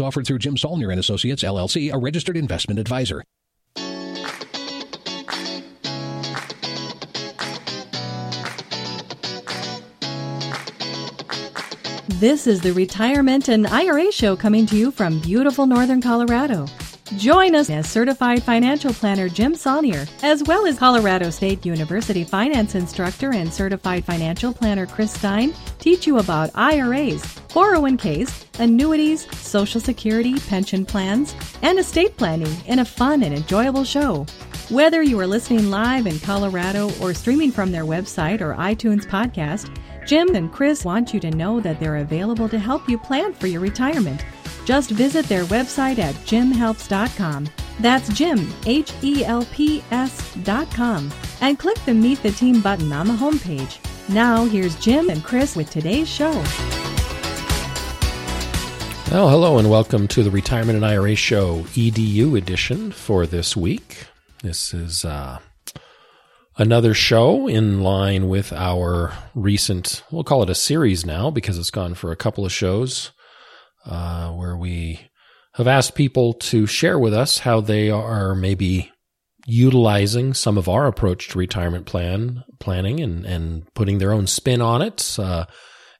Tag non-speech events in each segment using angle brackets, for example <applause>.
offered through Jim Saulnier and Associates LLC, a registered investment advisor. This is the Retirement and IRA Show coming to you from beautiful northern Colorado. Join us as certified financial planner Jim Saulnier, as well as Colorado State University finance instructor and certified financial planner Chris Stein, teach you about IRAs, 401ks, annuities, Social Security, pension plans, and estate planning in a fun and enjoyable show. Whether you are listening live in Colorado or streaming from their website or iTunes podcast, Jim and Chris want you to know that they're available to help you plan for your retirement. Just visit their website at jimhelps.com. That's Jim, H E L P S.com, and click the Meet the Team button on the homepage. Now, here's Jim and Chris with today's show. Well, hello and welcome to the Retirement and IRA Show EDU edition for this week. This is uh, another show in line with our recent, we'll call it a series now because it's gone for a couple of shows uh, where we have asked people to share with us how they are maybe utilizing some of our approach to retirement plan planning and, and putting their own spin on it. Uh,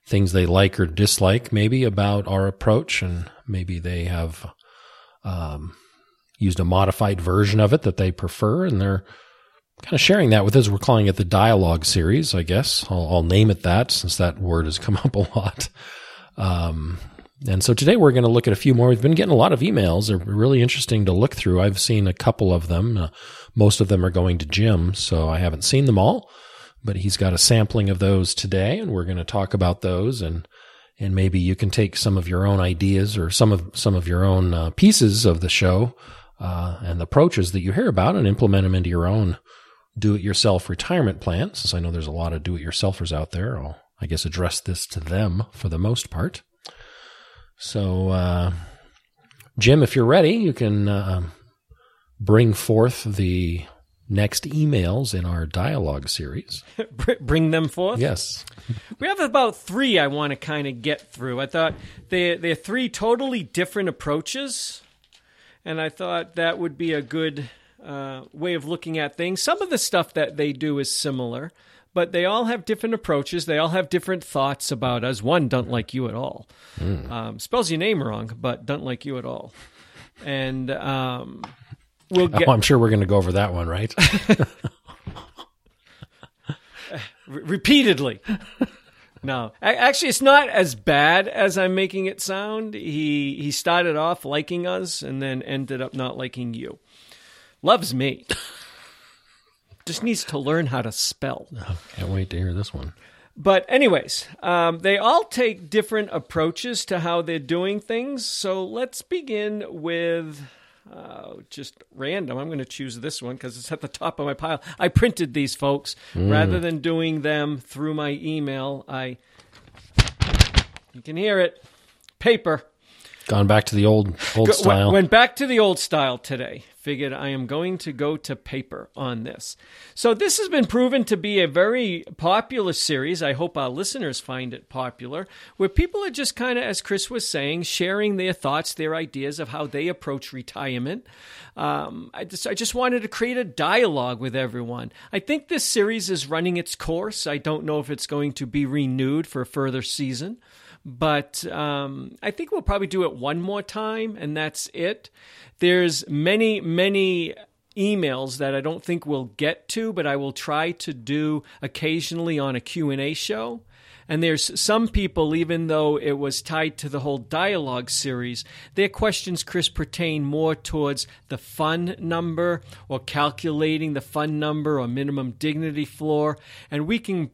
things they like or dislike maybe about our approach and maybe they have um, used a modified version of it that they prefer and they're kind of sharing that with us. We're calling it the dialogue series, I guess. I'll, I'll name it that since that word has come <laughs> up a lot. Um, and so today we're going to look at a few more. We've been getting a lot of emails. They're really interesting to look through. I've seen a couple of them. Uh, most of them are going to Jim, so I haven't seen them all, but he's got a sampling of those today, and we're going to talk about those and and maybe you can take some of your own ideas or some of some of your own uh, pieces of the show uh, and the approaches that you hear about and implement them into your own do-it-yourself retirement plan. Since I know there's a lot of do-it-yourselfers out there, I'll I guess address this to them for the most part. So, uh, Jim, if you're ready, you can uh, bring forth the next emails in our dialogue series. <laughs> bring them forth? Yes. we have about three I want to kind of get through. I thought they, they're three totally different approaches, and I thought that would be a good uh, way of looking at things. Some of the stuff that they do is similar but they all have different approaches. They all have different thoughts about us. One don't like you at all. Mm. Um, spells your name wrong, but don't like you at all. And um, we'll get. Oh, I'm sure we're going to go over that one, right? <laughs> <laughs> repeatedly. No, actually, it's not as bad as I'm making it sound. He he started off liking us and then ended up not liking you. Loves me. Just needs to learn how to spell. Oh, can't wait to hear this one. But, anyways, um, they all take different approaches to how they're doing things. So let's begin with uh, just random. I'm going to choose this one because it's at the top of my pile. I printed these, folks. Mm. Rather than doing them through my email, I. You can hear it. Paper. Gone back to the old old Go, style. Went back to the old style today figured I am going to go to paper on this. So, this has been proven to be a very popular series. I hope our listeners find it popular, where people are just kind of, as Chris was saying, sharing their thoughts, their ideas of how they approach retirement. Um, I, just, I just wanted to create a dialogue with everyone. I think this series is running its course. I don't know if it's going to be renewed for a further season but um, I think we'll probably do it one more time, and that's it. There's many, many emails that I don't think we'll get to, but I will try to do occasionally on a Q&A show. And there's some people, even though it was tied to the whole dialogue series, their questions, Chris, pertain more towards the fun number or calculating the fun number or minimum dignity floor. And we can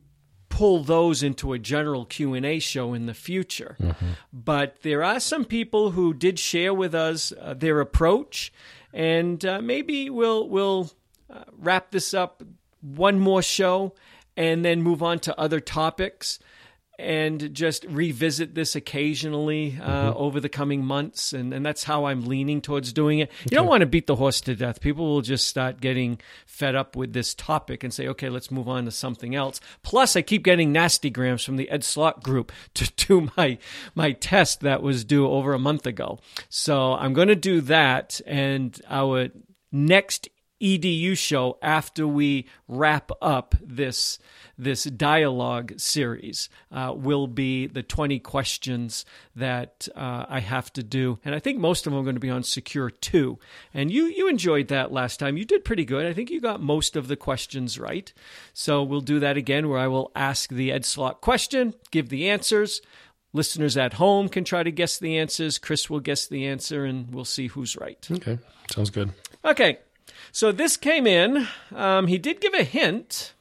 pull those into a general q&a show in the future. But there are some people who did share with us uh, their approach and uh, maybe we'll we'll uh, wrap this up one more show and then move on to other topics and just revisit this occasionally uh, over the coming months. And, and that's how I'm leaning towards doing it. You don't want to beat the horse to death. People will just start getting fed up with this topic and say, okay, let's move on to something else. Plus, I keep getting nasty grams from the Ed Slott group <laughs> to do my, my test that was due over a month ago. So I'm going to do that. And our next edu show after we wrap up this this dialogue series uh, will be the 20 questions that uh, I have to do. And I think most of them are going to be on secure 2 and you you enjoyed that last time. You did pretty good. I think you got most of the questions right. So we'll do that again where I will ask the Ed Slott question give the answers. Listeners at home can try to guess the answers. Chris will guess the answer and we'll see who's right. Okay. Sounds good. Okay, so this came in. Um, he did give a hint.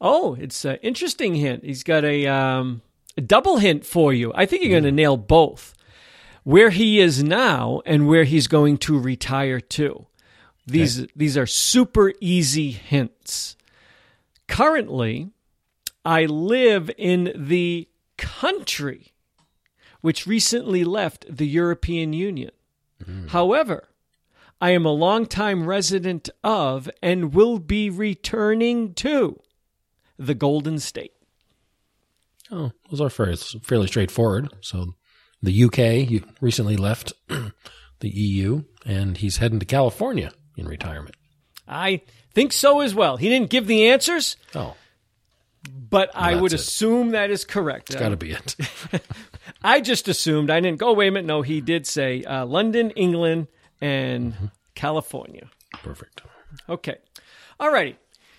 Oh, it's an interesting hint. He's got a, um, a double hint for you. I think you're going to nail both. Where he is now and where he's going to retire to. These these are super easy hints. Currently, I live in the country which recently left the European Union. However, I am a longtime resident of and will be returning to the Golden State. Oh, those are fairly, fairly straightforward. So the UK you recently left <clears throat> the EU, and he's heading to California in retirement. I think so as well. He didn't give the answers, Oh, but I that's would it. assume that is correct. It's got to be it. <laughs> I just assumed. I didn't go, wait a minute. No, he did say uh, London, England, and California. Perfect. Okay. All righty.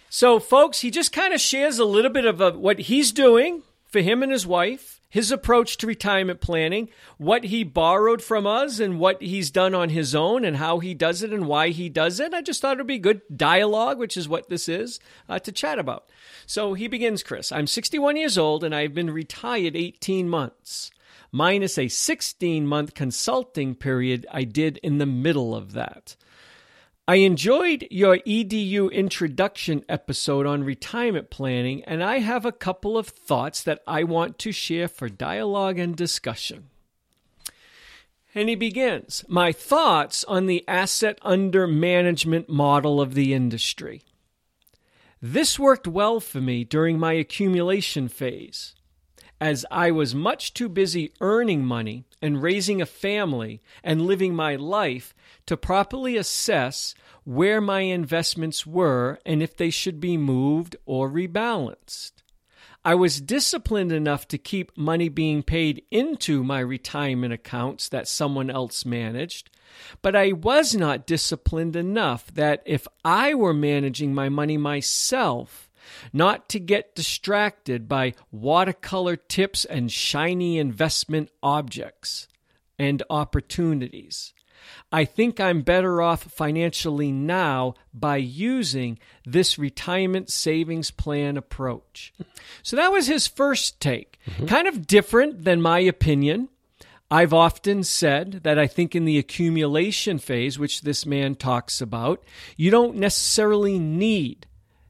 So, folks, he just kind of shares a little bit of uh, what he's doing for him and his wife, his approach to retirement planning, what he borrowed from us, and what he's done on his own, and how he does it and why he does it. I just thought it would be good dialogue, which is what this is, uh, to chat about. So he begins, Chris. I'm 61 years old and I've been retired 18 months, minus a 16 month consulting period I did in the middle of that. I enjoyed your EDU introduction episode on retirement planning, and I have a couple of thoughts that I want to share for dialogue and discussion. And he begins My thoughts on the asset under management model of the industry. This worked well for me during my accumulation phase, as I was much too busy earning money and raising a family and living my life to properly assess where my investments were and if they should be moved or rebalanced. I was disciplined enough to keep money being paid into my retirement accounts that someone else managed, but I was not disciplined enough that if I were managing my money myself, not to get distracted by watercolor tips and shiny investment objects and opportunities. I think I'm better off financially now by using this retirement savings plan approach. So that was his first take. Mm-hmm. Kind of different than my opinion. I've often said that I think in the accumulation phase, which this man talks about, you don't necessarily need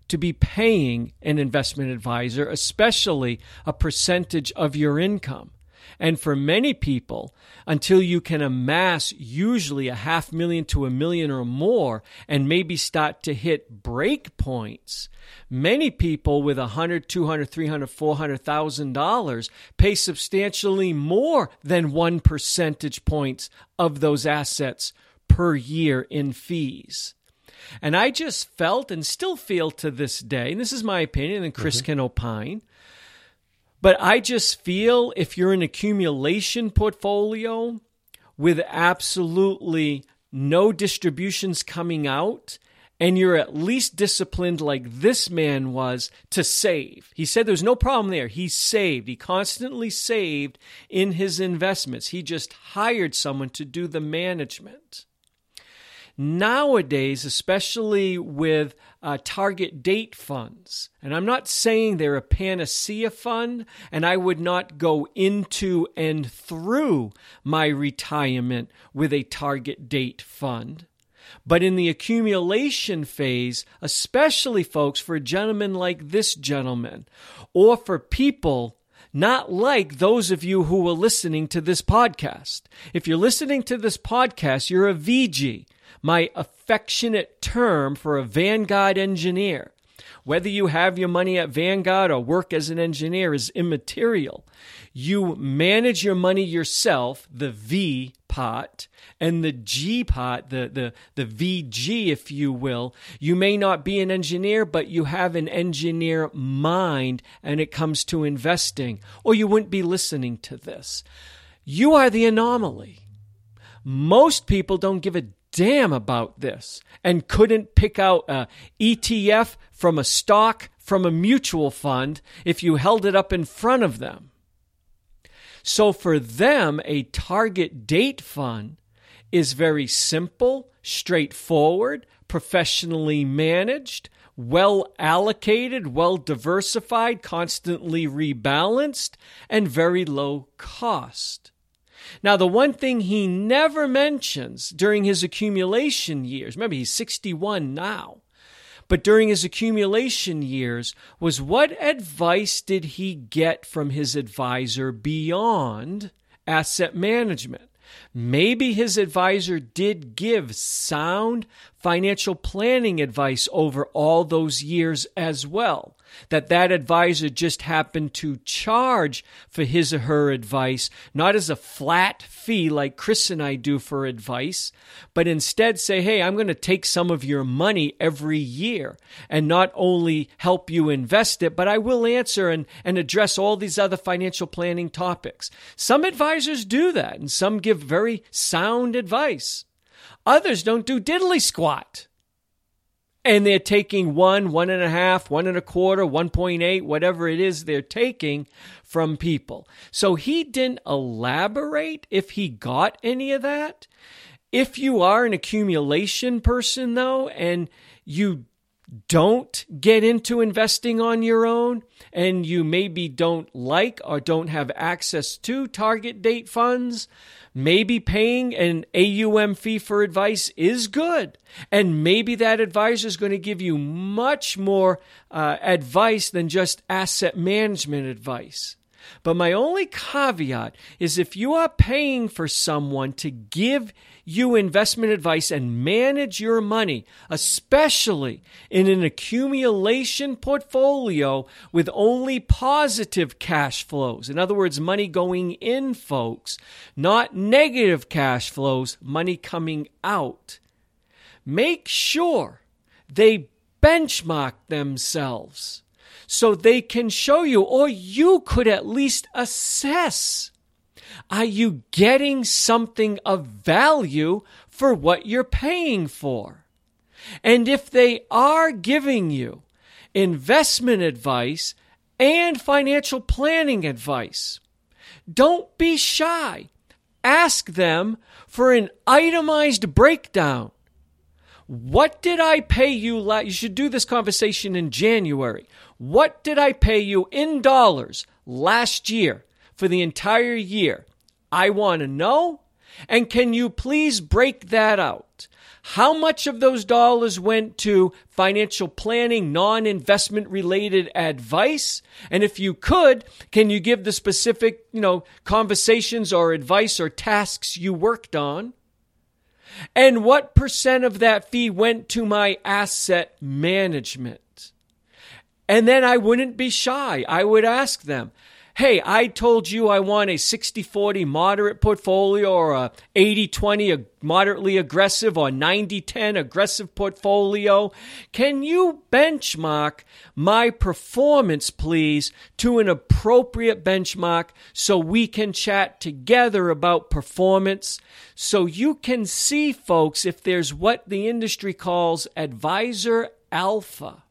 to be paying an investment advisor, especially a percentage of your income. And for many people, until you can amass usually a half million to a million or more and maybe start to hit break points, many people with a hundred, two hundred, three hundred, four hundred thousand dollars pay substantially more than one percentage points of those assets per year in fees. And I just felt and still feel to this day, and this is my opinion, and Chris mm-hmm. can opine, but I just feel if you're an accumulation portfolio with absolutely no distributions coming out, and you're at least disciplined like this man was to save. He said there's no problem there. He saved. He constantly saved in his investments. He just hired someone to do the management. Nowadays, especially with uh, target date funds, and I'm not saying they're a panacea fund, and I would not go into and through my retirement with a target date fund. But in the accumulation phase, especially folks, for a gentleman like this gentleman, or for people not like those of you who are listening to this podcast. If you're listening to this podcast, you're a VG, my affectionate term for a Vanguard engineer. Whether you have your money at Vanguard or work as an engineer is immaterial. You manage your money yourself, the V part, and the G part, the, the, the VG, if you will. You may not be an engineer, but you have an engineer mind and it comes to investing, or you wouldn't be listening to this. You are the anomaly. Most people don't give a damn about this and couldn't pick out a ETF from a stock from a mutual fund if you held it up in front of them. So for them, a target date fund is very simple, straightforward, professionally managed, well allocated, well diversified, constantly rebalanced, and very low cost. Now, the one thing he never mentions during his accumulation years, remember he's 61 now, but during his accumulation years was what advice did he get from his advisor beyond asset management? Maybe his advisor did give sound financial planning advice over all those years as well that that advisor just happened to charge for his or her advice, not as a flat fee like Chris and I do for advice, but instead say, hey, I'm going to take some of your money every year and not only help you invest it, but I will answer and, and address all these other financial planning topics. Some advisors do that and some give very sound advice. Others don't do diddly squat and they're taking one, one and a half, one and a quarter, 1.8, whatever it is they're taking from people. So he didn't elaborate if he got any of that. If you are an accumulation person, though, and you don't get into investing on your own and you maybe don't like or don't have access to target date funds, maybe paying an AUM fee for advice is good. And maybe that advisor is going to give you much more uh, advice than just asset management advice. But my only caveat is if you are paying for someone to give you investment advice and manage your money, especially in an accumulation portfolio with only positive cash flows. In other words, money going in, folks, not negative cash flows, money coming out. Make sure they benchmark themselves so they can show you, or you could at least assess. Are you getting something of value for what you're paying for? And if they are giving you investment advice and financial planning advice, don't be shy. Ask them for an itemized breakdown. What did I pay you? La- you should do this conversation in January. What did I pay you in dollars last year for the entire year? I want to know. And can you please break that out? How much of those dollars went to financial planning, non investment related advice? And if you could, can you give the specific, you know, conversations or advice or tasks you worked on? And what percent of that fee went to my asset management? And then I wouldn't be shy. I would ask them, hey, I told you I want a 60 40 moderate portfolio or a 80 20 moderately aggressive or 90 10 aggressive portfolio. Can you benchmark my performance, please, to an appropriate benchmark so we can chat together about performance? So you can see, folks, if there's what the industry calls advisor alpha.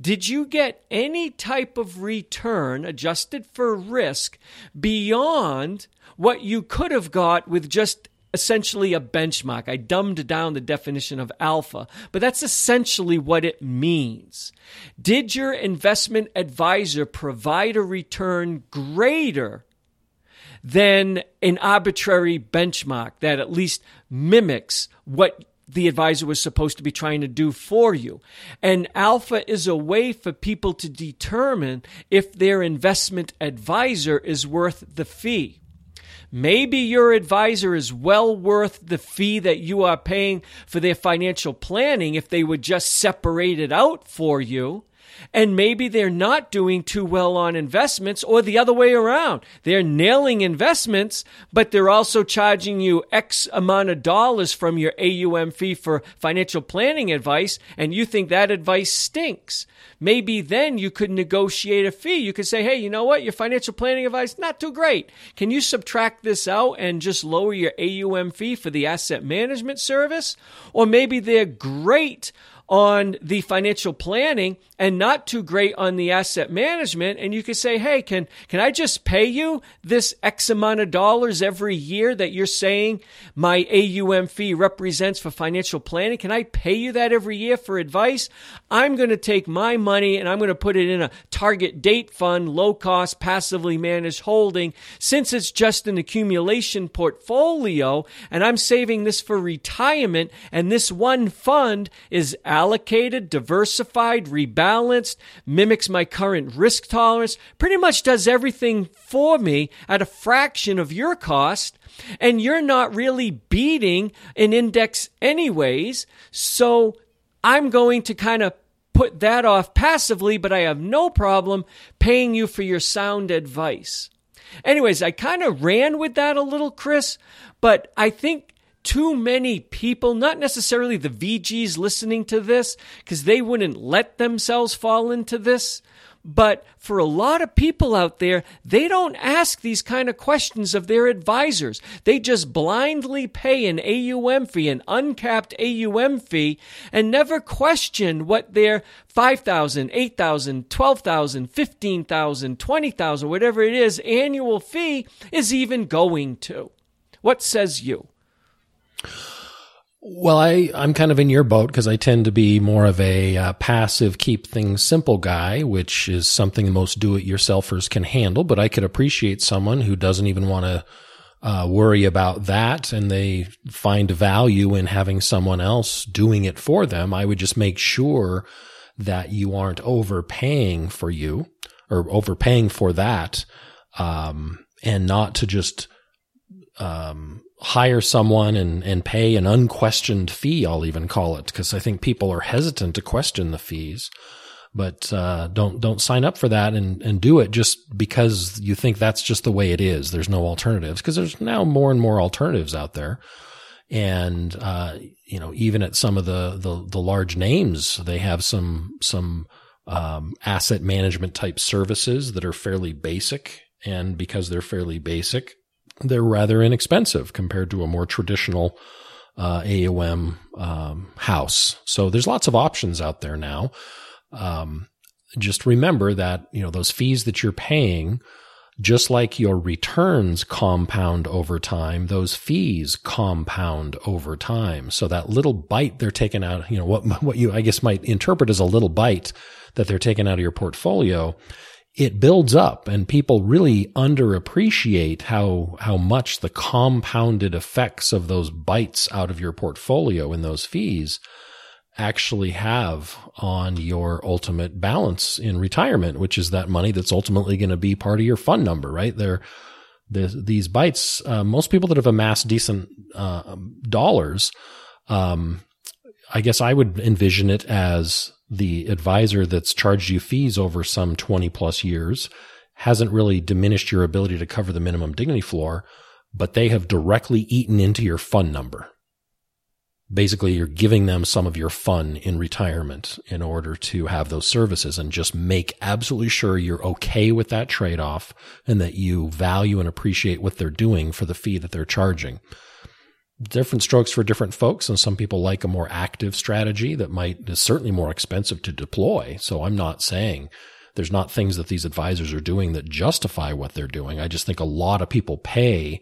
Did you get any type of return adjusted for risk beyond what you could have got with just essentially a benchmark. I dumbed down the definition of alpha, but that's essentially what it means. Did your investment advisor provide a return greater than an arbitrary benchmark that at least mimics what the advisor was supposed to be trying to do for you. And alpha is a way for people to determine if their investment advisor is worth the fee. Maybe your advisor is well worth the fee that you are paying for their financial planning if they would just separate it out for you and maybe they're not doing too well on investments or the other way around. They're nailing investments, but they're also charging you X amount of dollars from your AUM fee for financial planning advice, and you think that advice stinks. Maybe then you could negotiate a fee. You could say, hey, you know what? Your financial planning advice, not too great. Can you subtract this out and just lower your AUM fee for the asset management service? Or maybe they're great on the financial planning and not too great on the asset management. And you could say hey can can I just pay you this x amount of dollars every year that you're saying my AUM fee represents for financial planning? Can I pay you that every year for advice? I'm going to take my money and I'm going to put it in a target date fund low cost passively managed holding. Since it's just an accumulation portfolio and I'm saving this for retirement and this one fund is allocated, diversified, rebalanced, mimics my current risk tolerance, pretty much does everything for me at a fraction of your cost. And you're not really beating an index anyways. So I'm going to kind of put that off passively, but I have no problem paying you for your sound advice. Anyways, I kind of ran with that a little, Chris, but I think too many people, not necessarily the VGs listening to this, because they wouldn't let themselves fall into this. But for a lot of people out there, they don't ask these kind of questions of their advisors. They just blindly pay an AUM fee, an uncapped AUM fee, and never question what their 5,000, 8,000, 12,000, 15,000, 20,000, whatever it is, annual fee is even going to. What says you? Well, I, I'm kind of in your boat because I tend to be more of a uh, passive, keep things simple guy, which is something most do it yourselfers can handle. But I could appreciate someone who doesn't even want to uh, worry about that and they find value in having someone else doing it for them. I would just make sure that you aren't overpaying for you or overpaying for that. Um, and not to just, um, hire someone and, and pay an unquestioned fee, I'll even call it, because I think people are hesitant to question the fees. But uh, don't don't sign up for that and, and do it just because you think that's just the way it is. There's no alternatives because there's now more and more alternatives out there, and uh, you know even at some of the, the the large names, they have some some um, asset management type services that are fairly basic, and because they're fairly basic, they're rather inexpensive compared to a more traditional uh, AUM um, house. So there's lots of options out there now. Um, just remember that you know those fees that you're paying, just like your returns compound over time, those fees compound over time. So that little bite they're taking out, you know what <laughs> what you I guess might interpret as a little bite that they're taking out of your portfolio it builds up and people really underappreciate how, how much the compounded effects of those bites out of your portfolio and those fees actually have on your ultimate balance in retirement, which is that money that's ultimately going to be part of your fun number, right? There, these bites, uh, most people that have amassed decent uh, dollars, um, I guess I would envision it as the advisor that's charged you fees over some 20 plus years hasn't really diminished your ability to cover the minimum dignity floor, but they have directly eaten into your fun number. Basically, you're giving them some of your fun in retirement in order to have those services and just make absolutely sure you're okay with that trade off and that you value and appreciate what they're doing for the fee that they're charging different strokes for different folks. And some people like a more active strategy that might is certainly more expensive to deploy. So I'm not saying there's not things that these advisors are doing that justify what they're doing. I just think a lot of people pay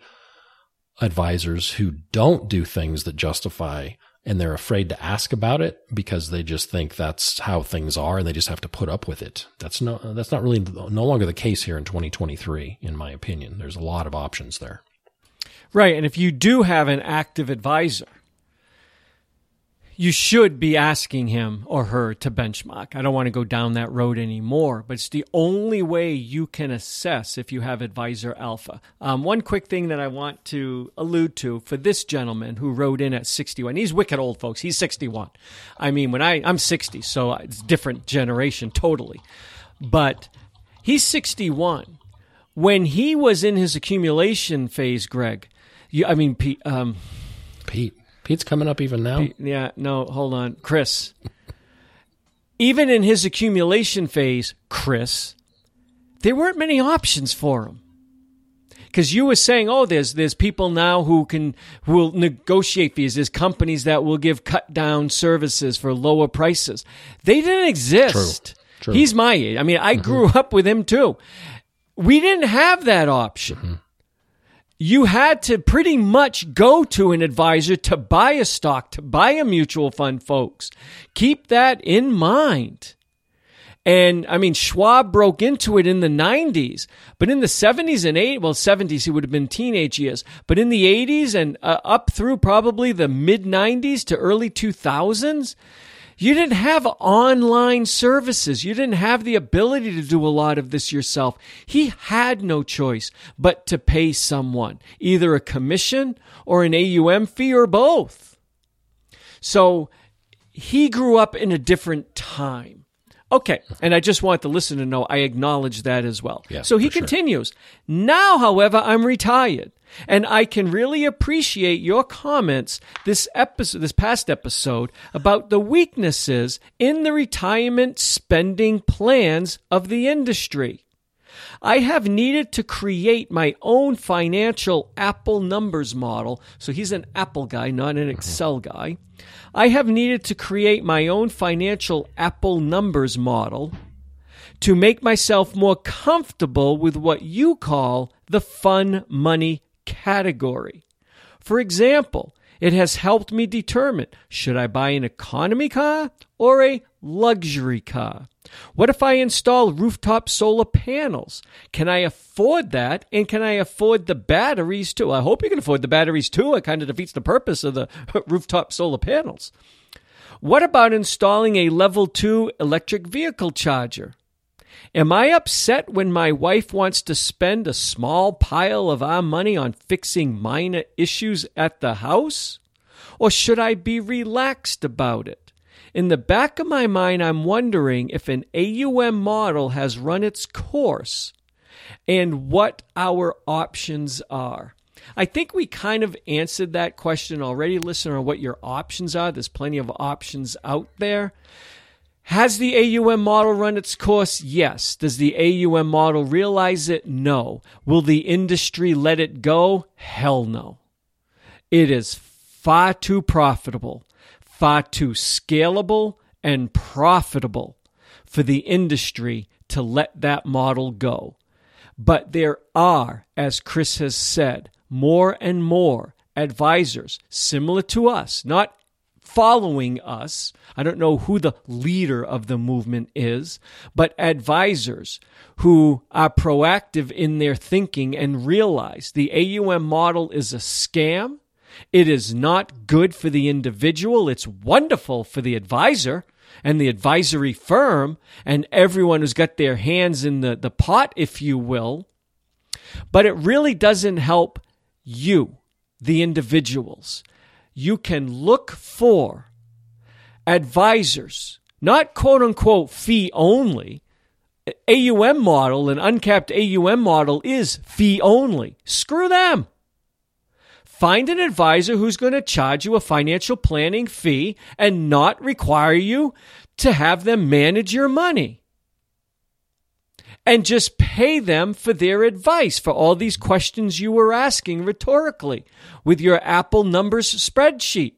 advisors who don't do things that justify and they're afraid to ask about it because they just think that's how things are and they just have to put up with it. That's no that's not really no longer the case here in 2023 in my opinion. There's a lot of options there. Right, and if you do have an active advisor, you should be asking him or her to benchmark. I don't want to go down that road anymore, but it's the only way you can assess if you have advisor alpha. Um, one quick thing that I want to allude to for this gentleman who wrote in at 61. He's wicked old, folks. He's 61. I mean, when I I'm 60, so it's different generation totally. But he's 61. When he was in his accumulation phase, Greg, you, I mean, Pete. Um, Pete. Pete's coming up even now. Pete, yeah, no, hold on, Chris. even in his accumulation phase, Chris, there weren't many options for him. Because you were saying, oh, there's there's people now who can who will negotiate fees. There's companies that will give cut down services for lower prices. They didn't exist. True. True. He's my age. I mean, I mm-hmm. grew up with him too. We didn't have that option. Mm-hmm you had to pretty much go to an advisor to buy a stock, to buy a mutual fund, folks. Keep that in mind. And I mean, Schwab broke into it in the 90s, but in the 70s and 80s, well, 70s, he would have been teenage years, but in the 80s and uh, up through probably the mid 90s to early 2000s, you didn't have online services. You didn't have the ability to do a lot of this yourself. He had no choice but to pay someone, either a commission or an AUM fee or both. So he grew up in a different time. Okay, and I just want the listener to know I acknowledge that as well. Yeah, so he continues. Sure. Now, however, I'm retired. And I can really appreciate your comments this episode, this past episode about the weaknesses in the retirement spending plans of the industry. I have needed to create my own financial Apple numbers model. So he's an Apple guy, not an Excel guy. I have needed to create my own financial Apple numbers model to make myself more comfortable with what you call the fun money category. For example, it has helped me determine should I buy an economy car or a luxury car? What if I install rooftop solar panels? Can I afford that? And can I afford the batteries too? I hope you can afford the batteries too. It kind of defeats the purpose of the <laughs> rooftop solar panels. What about installing a level 2 electric vehicle charger? Am I upset when my wife wants to spend a small pile of our money on fixing minor issues at the house? Or should I be relaxed about it? In the back of my mind, I'm wondering if an AUM model has run its course and what our options are. I think we kind of answered that question already, listener, on what your options are. There's plenty of options out there. Has the AUM model run its course? Yes. Does the AUM model realize it? No. Will the industry let it go? Hell no. It is far too profitable, far too scalable and profitable for the industry to let that model go. But there are, as Chris has said, more and more advisors similar to us, not following us. I don't know who the leader of the movement is, but advisors who are proactive in their thinking and realize the AUM model is a scam. It is not good for the individual. It's wonderful for the advisor and the advisory firm and everyone who's got their hands in the, the pot, if you will. But it really doesn't help you, the individuals you can look for advisors, not quote unquote fee only. AUM model, an uncapped AUM model is fee only. Screw them. Find an advisor who's going to charge you a financial planning fee and not require you to have them manage your money and just pay them for their advice for all these questions you were asking rhetorically with your Apple numbers spreadsheet.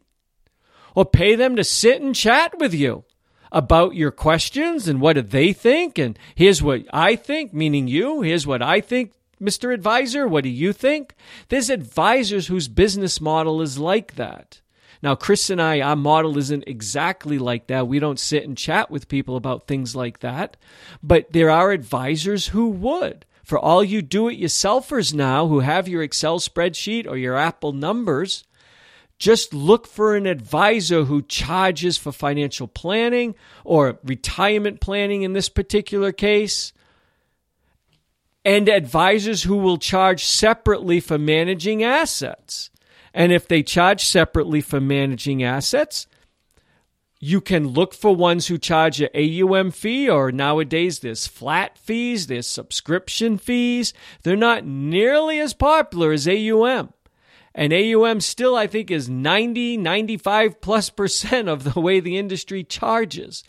Or pay them to sit and chat with you about your questions and what do they think and here's what I think meaning you here's what I think Mr. Advisor? What do you think? There's advisors whose business model is like that. Now, Chris and I, our model isn't exactly like that. We don't sit and chat with people about things like that. But there are advisors who would. For all you do it yourselfers now who have your Excel spreadsheet or your Apple numbers, just look for an advisor who charges for financial planning or retirement planning in this particular case, and advisors who will charge separately for managing assets. And if they charge separately for managing assets, you can look for ones who charge an AUM fee, or nowadays there's flat fees, there's subscription fees. They're not nearly as popular as AUM. And AUM still, I think, is 90, 95 plus percent of the way the industry charges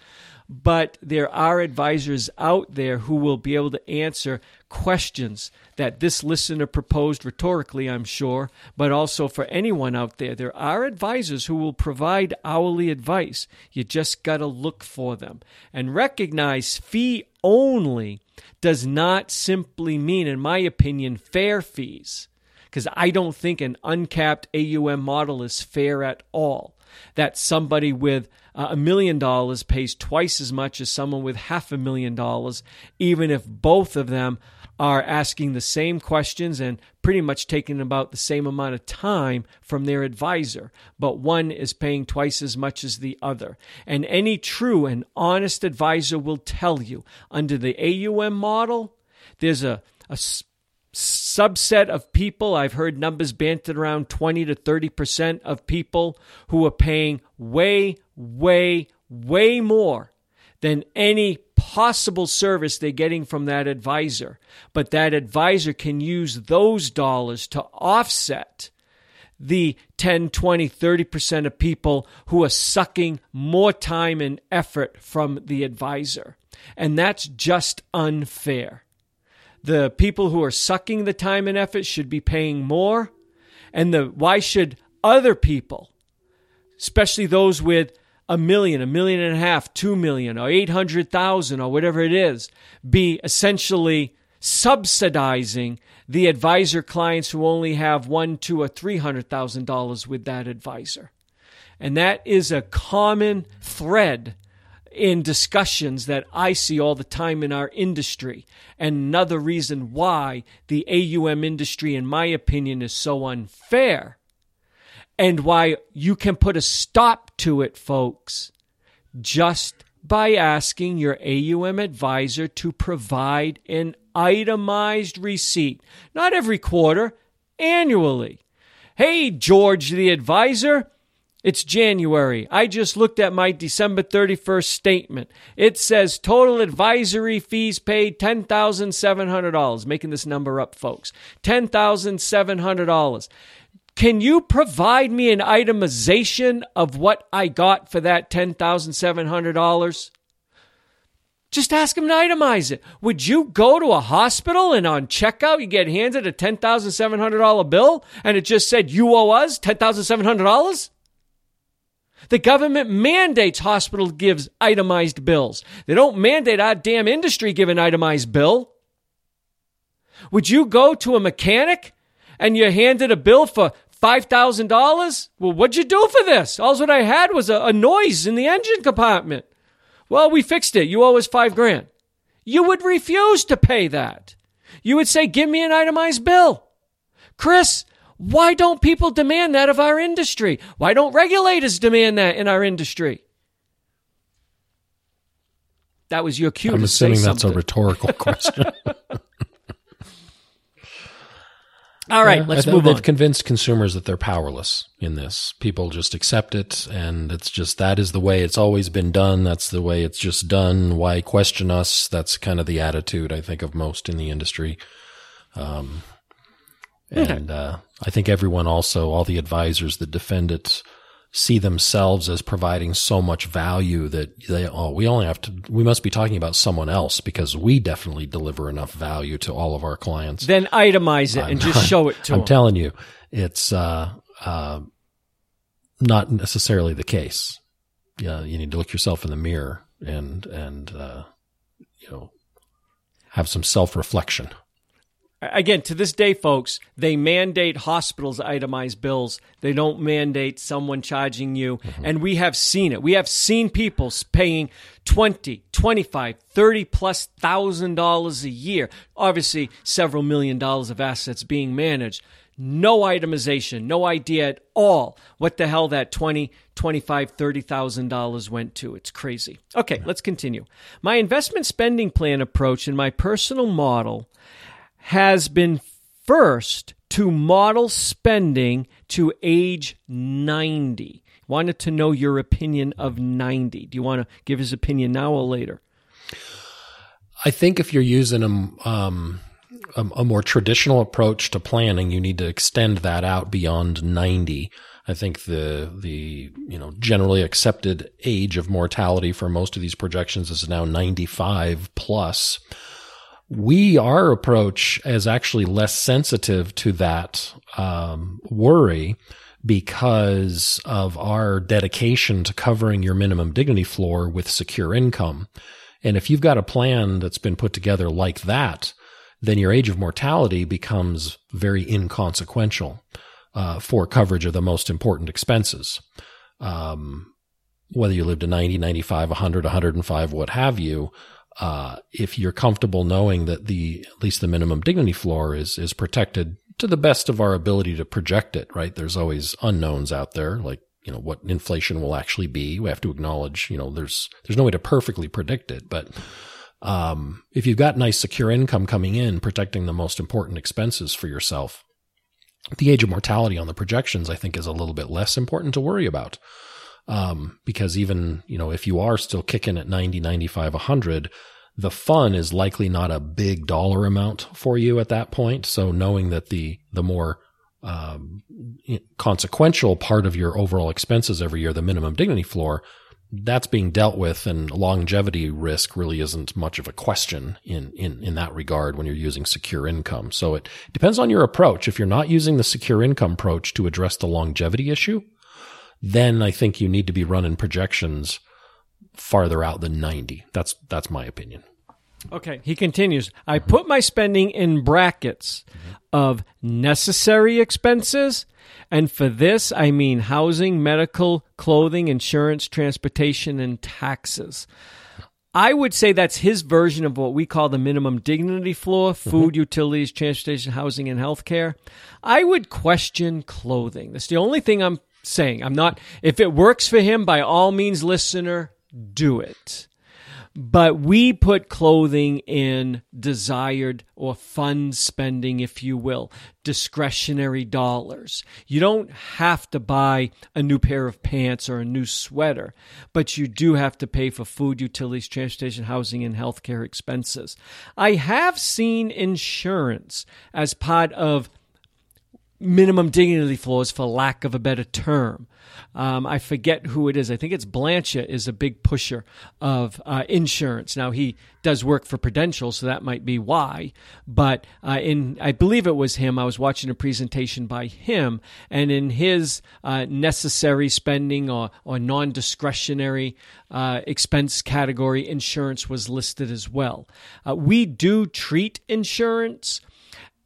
but there are advisors out there who will be able to answer questions that this listener proposed rhetorically, I'm sure, but also for anyone out there. There are advisors who will provide hourly advice. You just got to look for them and recognize fee only does not simply mean, in my opinion, fair fees. Because I don't think an uncapped AUM model is fair at all. That somebody with uh, a million dollars pays twice as much as someone with half a million dollars, even if both of them are asking the same questions and pretty much taking about the same amount of time from their advisor, but one is paying twice as much as the other. And any true and honest advisor will tell you under the AUM model, there's a, a subset of people, I've heard numbers banted around 20 to 30% of people who are paying way, way, way more than any possible service they're getting from that advisor. But that advisor can use those dollars to offset the 10, 20, 30% of people who are sucking more time and effort from the advisor. And that's just unfair. The people who are sucking the time and effort should be paying more. And the why should other people, especially those with a million, a million and a half, two million, or 800,000, or whatever it is, be essentially subsidizing the advisor clients who only have one, two, or three hundred thousand dollars with that advisor. And that is a common thread in discussions that I see all the time in our industry. And another reason why the AUM industry, in my opinion, is so unfair and why you can put a stop to it, folks, just by asking your AUM advisor to provide an itemized receipt, not every quarter, annually. Hey, George, the advisor. It's January. I just looked at my December 31st statement. It says total advisory fees paid $10,700. Making this number up, folks. $10,700. Can you provide me an itemization of what I got for that $10,700? Just ask him to itemize it. Would you go to a hospital and on checkout you get handed a $10,700 bill and it just said you owe us $10,700? The government mandates hospital gives itemized bills. They don't mandate our damn industry give an itemized bill. Would you go to a mechanic and you're handed a bill for $5,000? Well, what'd you do for this? All what I had was a, a noise in the engine compartment. Well, we fixed it. You owe us five grand. You would refuse to pay that. You would say, give me an itemized bill. Chris, why don't people demand that of our industry? Why don't regulators demand that in our industry? That was your cue. I'm assuming that's a rhetorical <laughs> question. All right, let's move they've on. convinced consumers that they're powerless in this. People just accept it, and it's just that is the way it's always been done. That's the way it's just done. Why question us? That's kind of the attitude I think of most in the industry. Um, and uh, I think everyone also, all the advisors that defend it, see themselves as providing so much value that they oh we only have to we must be talking about someone else because we definitely deliver enough value to all of our clients. Then itemize it and just show it to them. i'm telling you it's uh, uh, not necessarily the case. Yeah you need to look yourself in the mirror and and uh, you know have some self-reflection again, to this day, folks, they mandate hospitals itemize bills. They don't mandate someone charging you. Mm-hmm. And we have seen it. We have seen people paying 20, 25, 30 plus thousand dollars a year. Obviously, several million dollars of assets being managed. No itemization, no idea at all what the hell that 20, 25, 30,000 dollars went to. It's crazy. Okay, let's continue. My investment spending plan approach and my personal model has been first to model spending to age 90. Wanted to know your opinion of 90. Do you want to give his opinion now or later? I think if you're using a, um, a, more traditional approach to planning, you need to extend that out beyond 90. I think the the you know generally accepted age of mortality for most of these projections is now 95 plus we our approach is actually less sensitive to that um, worry because of our dedication to covering your minimum dignity floor with secure income. And if you've got a plan that's been put together like that, then your age of mortality becomes very inconsequential uh, for coverage of the most important expenses. Um, whether you live to 90, 95, 100, 105, what have you, uh, if you're comfortable knowing that the at least the minimum dignity floor is is protected to the best of our ability to project it, right? There's always unknowns out there, like you know what inflation will actually be. We have to acknowledge, you know, there's there's no way to perfectly predict it, but um, if you've got nice secure income coming in, protecting the most important expenses for yourself, the age of mortality on the projections, I think, is a little bit less important to worry about. Um, because even, you know, if you are still kicking at 90, 95, 100, the fun is likely not a big dollar amount for you at that point. So knowing that the, the more, um, consequential part of your overall expenses every year, the minimum dignity floor, that's being dealt with and longevity risk really isn't much of a question in, in, in that regard when you're using secure income. So it depends on your approach. If you're not using the secure income approach to address the longevity issue, then I think you need to be running projections farther out than 90. That's that's my opinion. Okay, he continues. I put my spending in brackets of necessary expenses, and for this I mean housing, medical, clothing, insurance, transportation, and taxes. I would say that's his version of what we call the minimum dignity floor food, mm-hmm. utilities, transportation, housing, and healthcare. I would question clothing. That's the only thing I'm saying. I'm not, if it works for him, by all means, listener, do it. But we put clothing in desired or fun spending, if you will, discretionary dollars. You don't have to buy a new pair of pants or a new sweater, but you do have to pay for food, utilities, transportation, housing, and healthcare expenses. I have seen insurance as part of minimum dignity floors, for lack of a better term. Um, I forget who it is. I think it's Blanchett is a big pusher of uh, insurance. Now he does work for Prudential, so that might be why. But uh, in I believe it was him. I was watching a presentation by him, and in his uh, necessary spending or or non discretionary uh, expense category, insurance was listed as well. Uh, we do treat insurance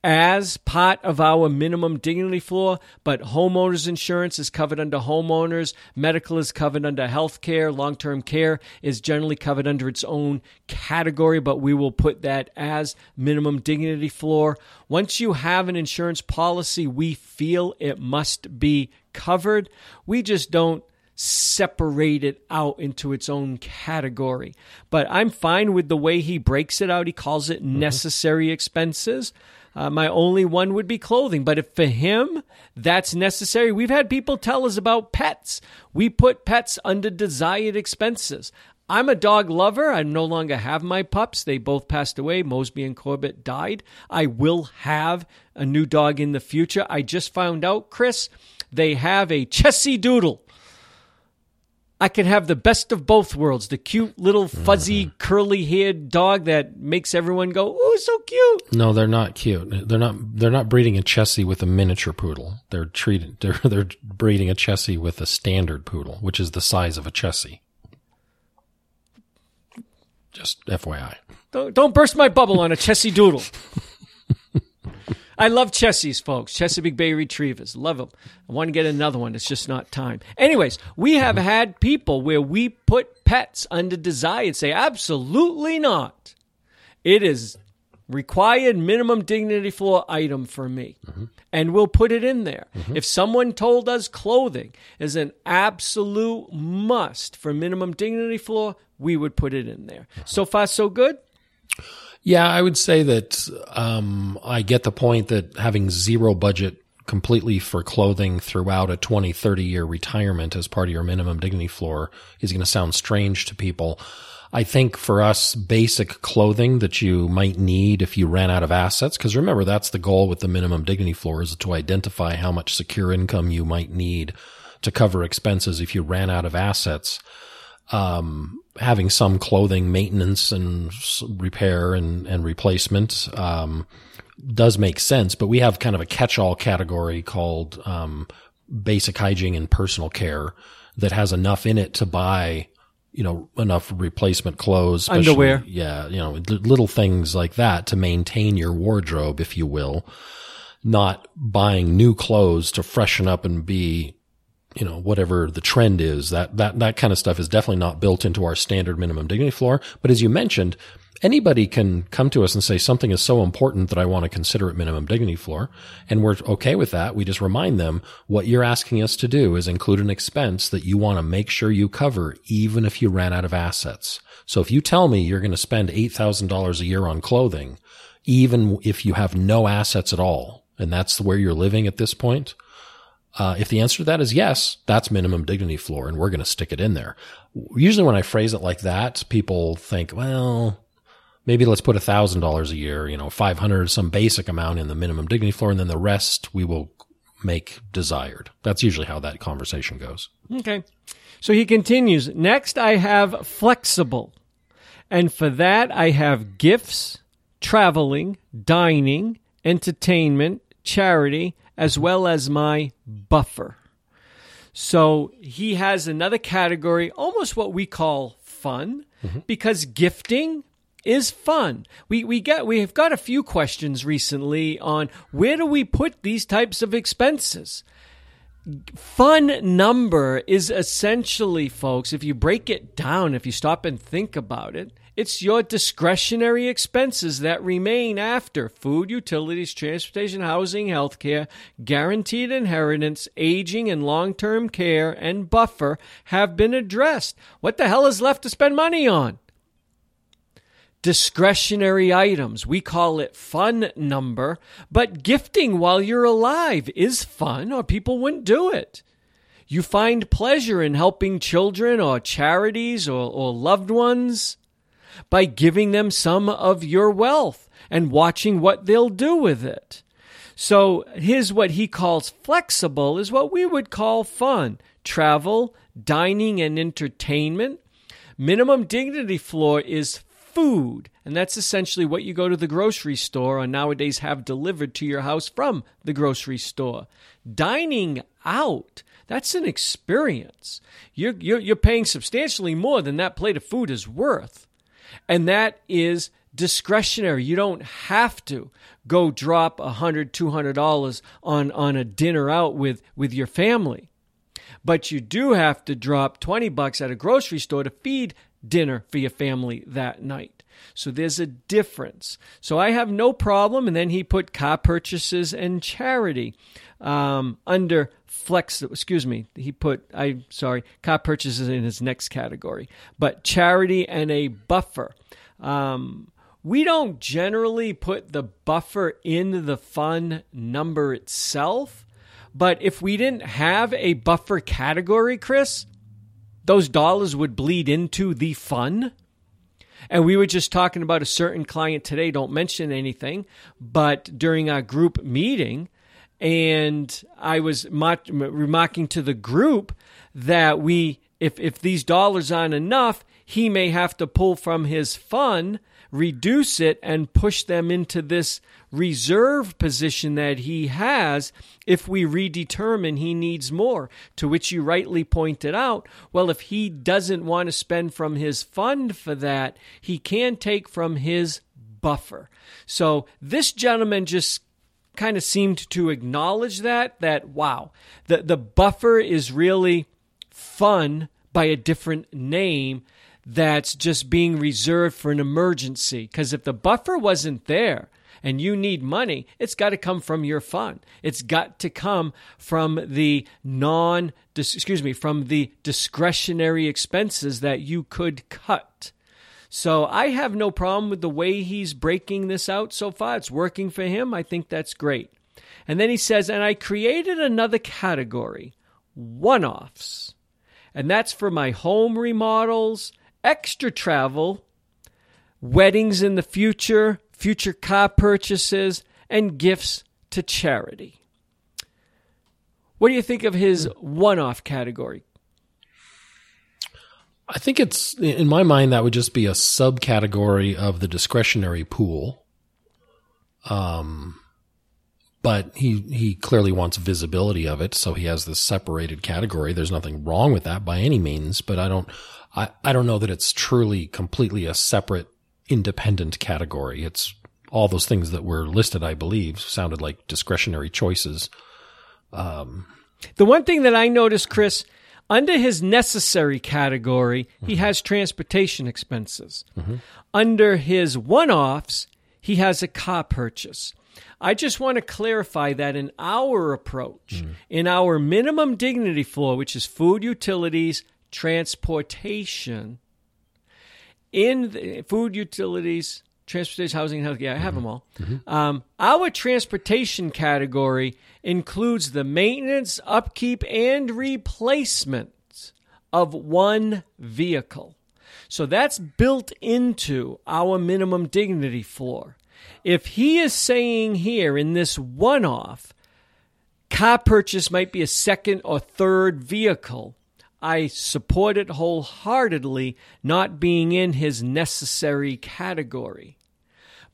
as part of our minimum dignity floor, but homeowners insurance is covered under homeowners, medical is covered under health care, long term care is generally covered under its own category, but we will put that as minimum dignity floor. Once you have an insurance policy, we feel it must be covered. We just don't separate it out into its own category. But I'm fine with the way he breaks it out. He calls it mm-hmm. necessary expenses. Uh, my only one would be clothing. But if for him that's necessary, we've had people tell us about pets. We put pets under desired expenses. I'm a dog lover. I no longer have my pups. They both passed away. Mosby and Corbett died. I will have a new dog in the future. I just found out, Chris, they have a Chessie Doodle. I can have the best of both worlds the cute little fuzzy mm-hmm. curly haired dog that makes everyone go, "Oh, so cute." No, they're not cute. They're not they're not breeding a Chessie with a miniature poodle. They're treated <laughs> they're they're breeding a Chessie with a standard poodle, which is the size of a Chessie. Just FYI. Don't don't burst my bubble on a Chessie doodle. <laughs> I love Chessies, folks. Chesapeake Bay Retrievers. Love them. I want to get another one. It's just not time. Anyways, we have had people where we put pets under desire and say, absolutely not. It is required minimum dignity floor item for me. Mm-hmm. And we'll put it in there. Mm-hmm. If someone told us clothing is an absolute must for minimum dignity floor, we would put it in there. Mm-hmm. So far, so good? Yeah, I would say that um, I get the point that having zero budget completely for clothing throughout a 20, 30 year retirement as part of your minimum dignity floor is going to sound strange to people. I think for us, basic clothing that you might need if you ran out of assets, because remember, that's the goal with the minimum dignity floor is to identify how much secure income you might need to cover expenses if you ran out of assets. Um, having some clothing maintenance and repair and, and replacement, um, does make sense, but we have kind of a catch-all category called, um, basic hygiene and personal care that has enough in it to buy you know, enough replacement clothes, underwear. Yeah. You know, little things like that to maintain your wardrobe, if you will, not buying new clothes to freshen up and be, you know, whatever the trend is. That, that, that kind of stuff is definitely not built into our standard minimum dignity floor. But as you mentioned, anybody can come to us and say something is so important that I want to consider it minimum dignity floor. And we're okay with that. We just remind them what you're asking us to do is include an expense that you want to make sure you cover, even if you ran out of assets. So if you tell me you're going to spend $8,000 a year on clothing, even if you have no assets at all, and that's where you're living at this point, uh, if the answer to that is yes, that's minimum dignity floor, and we're going to stick it in there. Usually, when I phrase it like that, people think, well, maybe let's put thousand dollars a year, you know, 500, some basic amount in the minimum dignity floor. And then the rest we will make desired. That's usually how that conversation goes. Okay. So he continues. Next, I have flexible. And for that, I have gifts, traveling, dining, entertainment, charity, as well as my buffer. So he has another category, almost what we call fun, mm-hmm. because gifting is fun. We we get we have got a few questions recently on where do we put these types of expenses. Fun number is essentially, folks, if you break it down, if you stop and think about it, it's your discretionary expenses that remain after food, utilities, transportation, housing, healthcare, guaranteed inheritance, aging and long term care, and buffer have been addressed. What the hell is left to spend money on? discretionary items. We call it fun number, but gifting while you're alive is fun or people wouldn't do it. You find pleasure in helping children or charities or, or loved ones by giving them some of your wealth and watching what they'll do with it. So his what he calls flexible is what we would call fun. Travel, dining and entertainment. Minimum dignity floor is food. And that's essentially what you go to the grocery store and nowadays have delivered to your house from the grocery store. Dining out, that's an experience. You're, you're, you're paying substantially more than that plate of food is worth. And that is discretionary. You don't have to go drop a hundred, two hundred dollars on on a dinner out with with your family, but you do have to drop twenty bucks at a grocery store to feed dinner for your family that night. So there's a difference. So I have no problem. And then he put car purchases and charity um, under flex. Excuse me. He put I sorry car purchases in his next category, but charity and a buffer. Um, we don't generally put the buffer in the fun number itself. But if we didn't have a buffer category, Chris, those dollars would bleed into the fun. And we were just talking about a certain client today, don't mention anything, but during our group meeting, and I was remarking to the group that we, if, if these dollars aren't enough, he may have to pull from his fund reduce it and push them into this reserve position that he has if we redetermine he needs more. To which you rightly pointed out, well, if he doesn't want to spend from his fund for that, he can take from his buffer. So this gentleman just kind of seemed to acknowledge that that wow, the the buffer is really fun by a different name that's just being reserved for an emergency because if the buffer wasn't there and you need money, it's got to come from your fund. It's got to come from the non excuse me, from the discretionary expenses that you could cut. So I have no problem with the way he's breaking this out so far. It's working for him. I think that's great. And then he says, and I created another category, one offs. And that's for my home remodels, extra travel, weddings in the future, future car purchases, and gifts to charity. What do you think of his one off category? I think it's in my mind that would just be a subcategory of the discretionary pool. Um, but he he clearly wants visibility of it, so he has this separated category. There's nothing wrong with that by any means, but I don't I, I don't know that it's truly completely a separate independent category. It's all those things that were listed, I believe, sounded like discretionary choices. Um, the one thing that I noticed, Chris, under his necessary category, mm-hmm. he has transportation expenses. Mm-hmm. Under his one offs, he has a car purchase. I just want to clarify that in our approach, mm. in our minimum dignity floor, which is food, utilities, transportation, in the food, utilities, transportation, housing, health. Yeah, I have mm-hmm. them all. Mm-hmm. Um, our transportation category includes the maintenance, upkeep, and replacement of one vehicle. So that's built into our minimum dignity floor. If he is saying here in this one off, car purchase might be a second or third vehicle, I support it wholeheartedly, not being in his necessary category.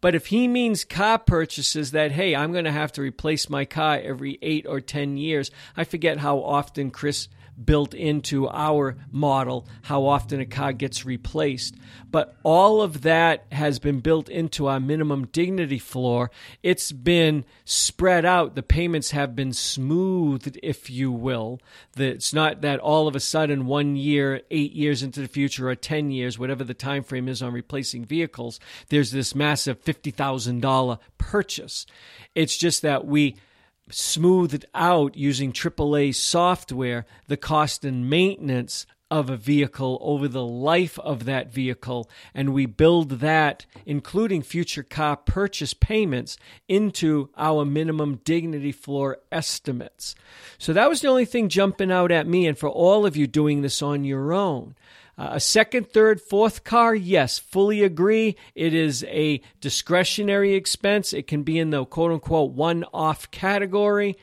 But if he means car purchases that, hey, I'm going to have to replace my car every eight or 10 years, I forget how often Chris built into our model how often a car gets replaced. But all of that has been built into our minimum dignity floor. It's been spread out. The payments have been smoothed, if you will. It's not that all of a sudden, one year, eight years into the future, or 10 years, whatever the time frame is on replacing vehicles, there's this massive $50,000 purchase. It's just that we smoothed out using AAA software the cost and maintenance of a vehicle over the life of that vehicle, and we build that, including future car purchase payments, into our minimum dignity floor estimates. So that was the only thing jumping out at me, and for all of you doing this on your own. Uh, a second, third, fourth car, yes, fully agree. It is a discretionary expense. It can be in the quote unquote one off category.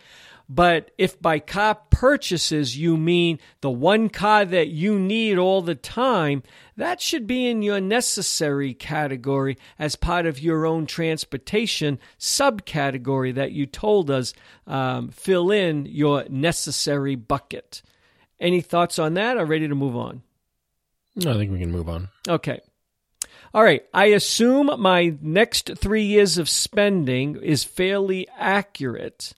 But if by car purchases you mean the one car that you need all the time, that should be in your necessary category as part of your own transportation subcategory that you told us um, fill in your necessary bucket. Any thoughts on that? Or ready to move on? I think we can move on. Okay. All right. I assume my next three years of spending is fairly accurate,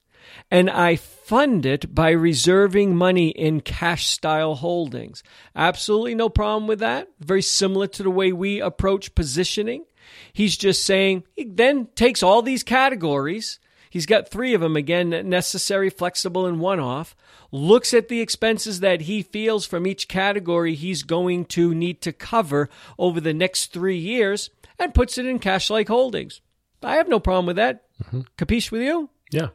and I fund it by reserving money in cash style holdings. Absolutely no problem with that. Very similar to the way we approach positioning. He's just saying he then takes all these categories. He's got three of them again necessary, flexible, and one off looks at the expenses that he feels from each category he's going to need to cover over the next three years and puts it in cash like holdings. I have no problem with that. Mm-hmm. Capiche with you? Yeah.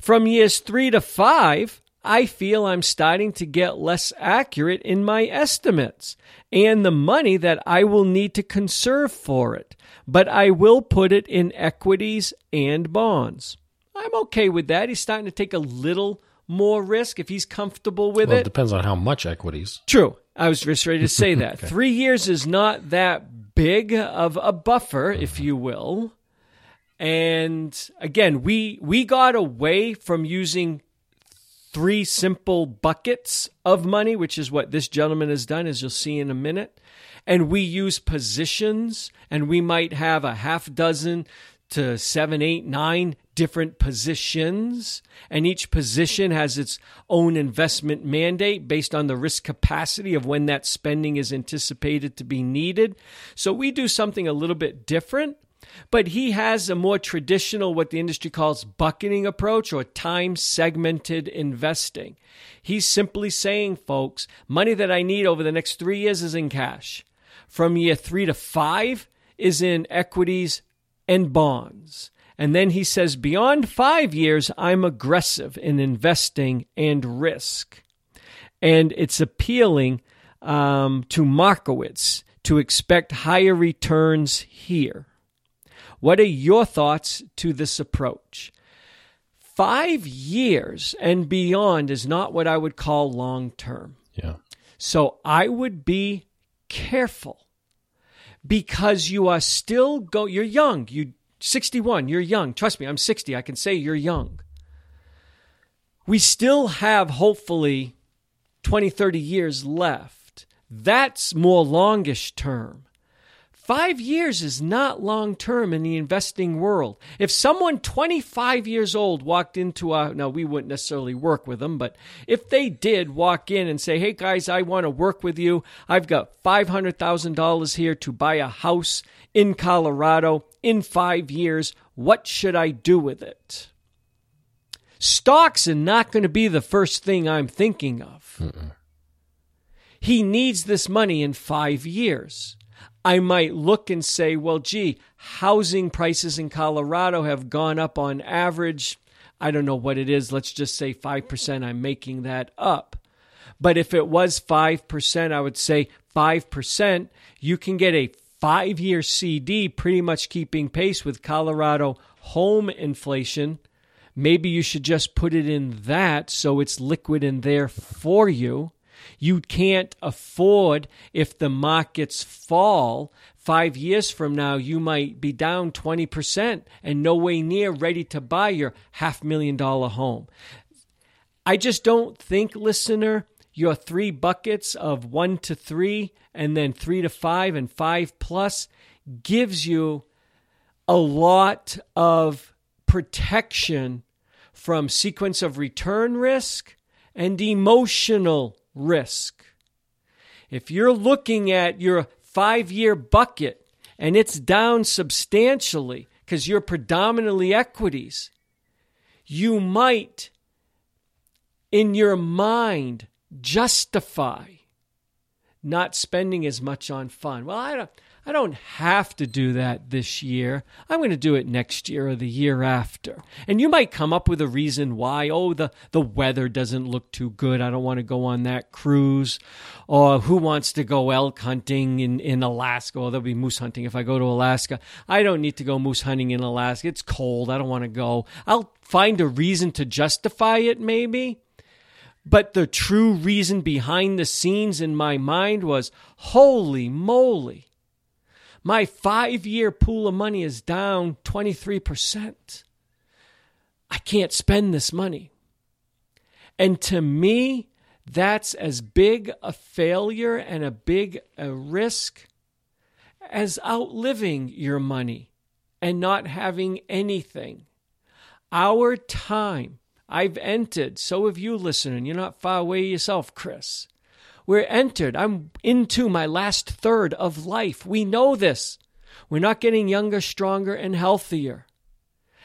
From years three to five, I feel I'm starting to get less accurate in my estimates and the money that I will need to conserve for it, but I will put it in equities and bonds. I'm okay with that. He's starting to take a little more risk if he's comfortable with well, it. It depends on how much equities. True. I was just ready to say <laughs> that. okay. Three years is not that big of a buffer, mm-hmm. if you will. And again, we we got away from using three simple buckets of money, which is what this gentleman has done, as you'll see in a minute. And we use positions, and we might have a half dozen to seven, eight, nine different positions, and each position has its own investment mandate based on the risk capacity of when that spending is anticipated to be needed. So we do something a little bit different. But he has a more traditional, what the industry calls bucketing approach or time segmented investing. He's simply saying, folks, money that I need over the next three years is in cash. From year three to five is in equities and bonds. And then he says, beyond five years, I'm aggressive in investing and risk. And it's appealing um, to Markowitz to expect higher returns here. What are your thoughts to this approach? Five years and beyond is not what I would call long term. Yeah. So I would be careful because you are still go you're young. You 61, you're young. Trust me, I'm 60. I can say you're young. We still have hopefully 20, 30 years left. That's more longish term. Five years is not long term in the investing world. If someone 25 years old walked into a, now we wouldn't necessarily work with them, but if they did walk in and say, hey guys, I want to work with you, I've got $500,000 here to buy a house in Colorado in five years, what should I do with it? Stocks are not going to be the first thing I'm thinking of. Mm-mm. He needs this money in five years. I might look and say, well, gee, housing prices in Colorado have gone up on average. I don't know what it is. Let's just say 5%. I'm making that up. But if it was 5%, I would say 5%, you can get a five year CD pretty much keeping pace with Colorado home inflation. Maybe you should just put it in that so it's liquid in there for you. You can't afford, if the markets fall, five years from now, you might be down 20% and no way near ready to buy your half million dollar home. I just don't think, listener, your three buckets of one to three and then three to five and five plus gives you a lot of protection from sequence of return risk and emotional risk. If you're looking at your five year bucket and it's down substantially because you're predominantly equities, you might, in your mind, justify not spending as much on fun. Well, I don't. I don't have to do that this year. I'm going to do it next year or the year after. And you might come up with a reason why. Oh, the, the weather doesn't look too good. I don't want to go on that cruise. Or who wants to go elk hunting in, in Alaska? Well, there'll be moose hunting if I go to Alaska. I don't need to go moose hunting in Alaska. It's cold. I don't want to go. I'll find a reason to justify it, maybe. But the true reason behind the scenes in my mind was holy moly my five year pool of money is down 23%. I can't spend this money. And to me, that's as big a failure and a big a risk as outliving your money and not having anything. Our time, I've entered, so have you listening. You're not far away yourself, Chris. We're entered. I'm into my last third of life. We know this. We're not getting younger, stronger, and healthier.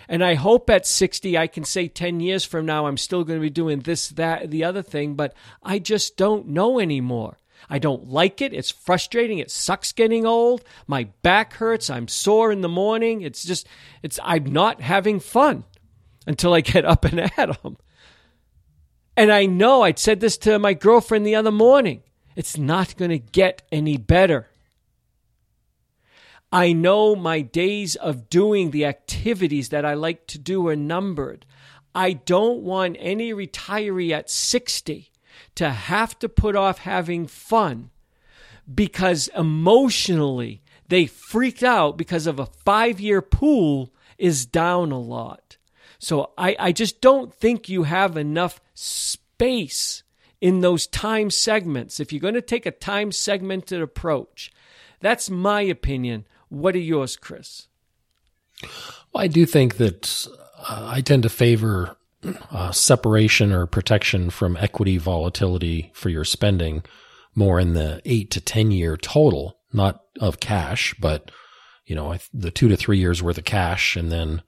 And I hope at 60, I can say 10 years from now, I'm still going to be doing this, that, the other thing, but I just don't know anymore. I don't like it. It's frustrating. It sucks getting old. My back hurts. I'm sore in the morning. It's just, it's, I'm not having fun until I get up and <laughs> at them. And I know I'd said this to my girlfriend the other morning. It's not going to get any better. I know my days of doing the activities that I like to do are numbered. I don't want any retiree at 60 to have to put off having fun because emotionally they freaked out because of a five year pool is down a lot. So I, I just don't think you have enough space in those time segments. If you're going to take a time segmented approach, that's my opinion. What are yours, Chris? Well, I do think that uh, I tend to favor uh, separation or protection from equity volatility for your spending more in the eight to 10 year total, not of cash, but you know, the two to three years worth of cash and then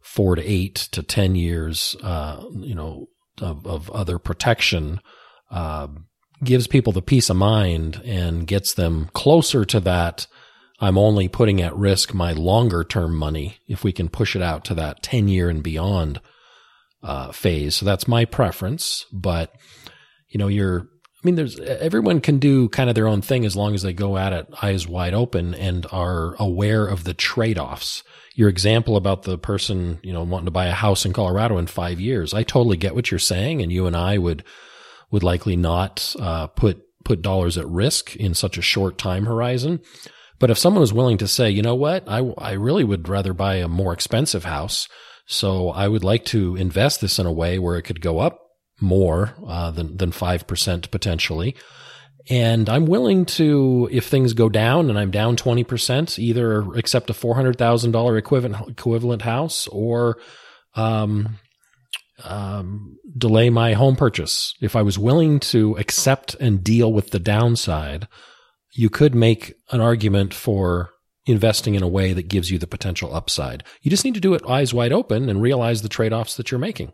four to eight to 10 years, uh, you know, of, of other protection, uh, gives people the peace of mind and gets them closer to that. I'm only putting at risk my longer term money if we can push it out to that 10 year and beyond uh, phase. So that's my preference. But, you know, you're, I mean, there's everyone can do kind of their own thing as long as they go at it eyes wide open and are aware of the trade offs. Your example about the person, you know, wanting to buy a house in Colorado in five years, I totally get what you're saying, and you and I would would likely not uh, put put dollars at risk in such a short time horizon. But if someone was willing to say, you know what, I I really would rather buy a more expensive house so I would like to invest this in a way where it could go up more uh, than than five percent potentially. And I'm willing to, if things go down and I'm down 20%, either accept a $400,000 equivalent, equivalent house or, um, um, delay my home purchase. If I was willing to accept and deal with the downside, you could make an argument for investing in a way that gives you the potential upside. You just need to do it eyes wide open and realize the trade offs that you're making.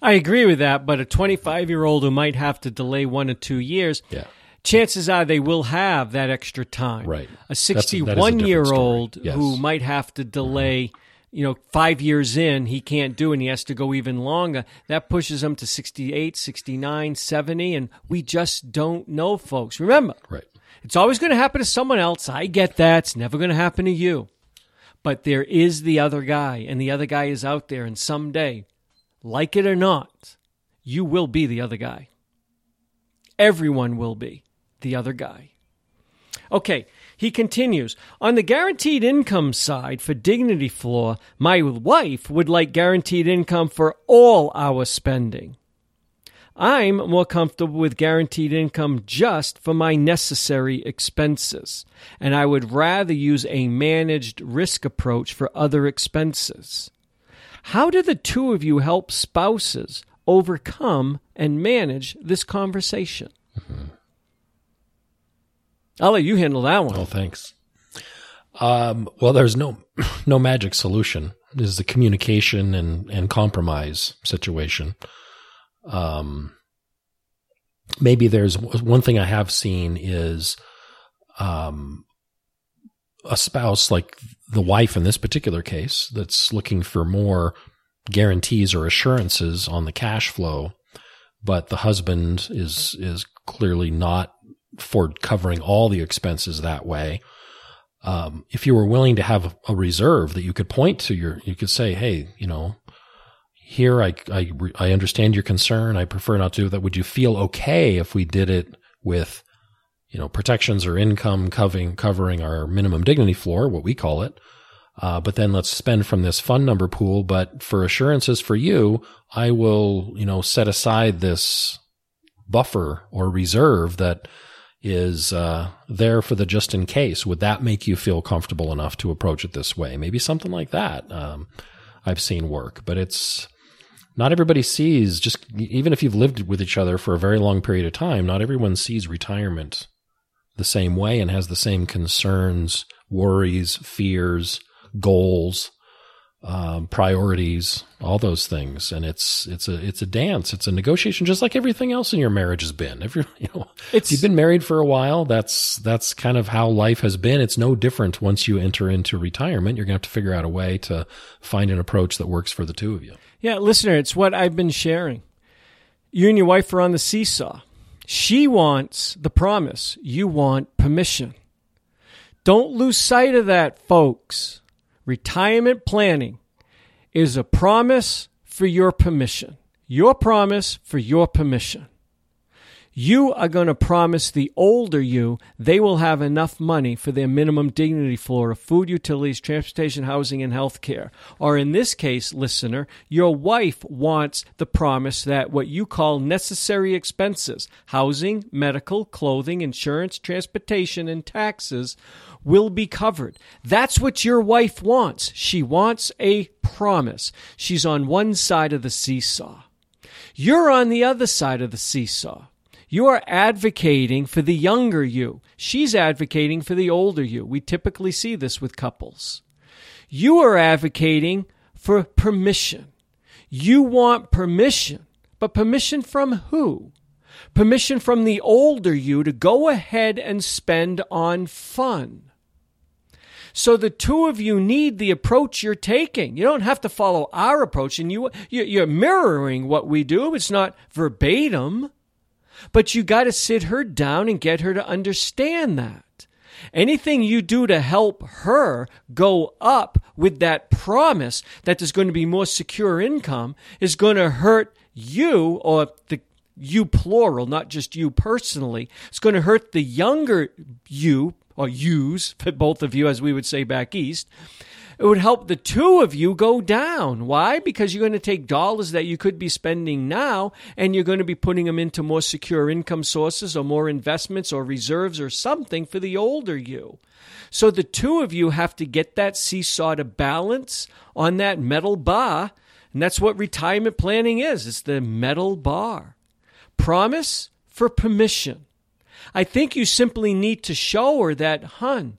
I agree with that, but a 25 year old who might have to delay one or two years, yeah. chances are they will have that extra time. Right. A 61 year old yes. who might have to delay. Mm-hmm. You know, five years in, he can't do and he has to go even longer. That pushes him to 68, 69, 70, and we just don't know, folks. Remember, right. It's always going to happen to someone else. I get that. It's never going to happen to you. But there is the other guy, and the other guy is out there, and someday, like it or not, you will be the other guy. Everyone will be the other guy. Okay, he continues On the guaranteed income side for Dignity Floor, my wife would like guaranteed income for all our spending. I'm more comfortable with guaranteed income just for my necessary expenses, and I would rather use a managed risk approach for other expenses. How do the two of you help spouses overcome and manage this conversation? Mm-hmm. I'll let you handle that one. Oh, thanks. Um, well, there's no <clears throat> no magic solution. This is a communication and, and compromise situation. Um, maybe there's one thing I have seen is, um, a spouse like the wife in this particular case that's looking for more guarantees or assurances on the cash flow, but the husband is is clearly not for covering all the expenses that way. Um, if you were willing to have a reserve that you could point to your, you could say, Hey, you know, here I, I, I understand your concern. I prefer not to do that. Would you feel okay if we did it with, you know, protections or income covering, covering our minimum dignity floor, what we call it. Uh, but then let's spend from this fun number pool. But for assurances for you, I will, you know, set aside this buffer or reserve that is uh, there for the just in case. Would that make you feel comfortable enough to approach it this way? Maybe something like that. Um, I've seen work, but it's not everybody sees just even if you've lived with each other for a very long period of time, not everyone sees retirement the same way and has the same concerns, worries, fears, goals, um, priorities, all those things. And it's it's a it's a dance. It's a negotiation, just like everything else in your marriage has been. If you <laughs> you know it's, if you've been married for a while, that's that's kind of how life has been. It's no different once you enter into retirement. You're gonna have to figure out a way to find an approach that works for the two of you. Yeah, listener, it's what I've been sharing. You and your wife are on the seesaw. She wants the promise, you want permission. Don't lose sight of that, folks. Retirement planning is a promise for your permission. Your promise for your permission. You are going to promise the older you they will have enough money for their minimum dignity floor of food, utilities, transportation, housing, and health care. Or in this case, listener, your wife wants the promise that what you call necessary expenses housing, medical, clothing, insurance, transportation, and taxes will be covered. That's what your wife wants. She wants a promise. She's on one side of the seesaw. You're on the other side of the seesaw. You are advocating for the younger you. She's advocating for the older you. We typically see this with couples. You are advocating for permission. You want permission, but permission from who? Permission from the older you to go ahead and spend on fun. So the two of you need the approach you're taking. You don't have to follow our approach, and you you're mirroring what we do. It's not verbatim. But you got to sit her down and get her to understand that. Anything you do to help her go up with that promise that there's going to be more secure income is going to hurt you or the you plural, not just you personally. It's going to hurt the younger you or yous, <laughs> both of you, as we would say back east. It would help the two of you go down. Why? Because you're going to take dollars that you could be spending now and you're going to be putting them into more secure income sources or more investments or reserves or something for the older you. So the two of you have to get that seesaw to balance on that metal bar. And that's what retirement planning is it's the metal bar. Promise for permission. I think you simply need to show her that, hun,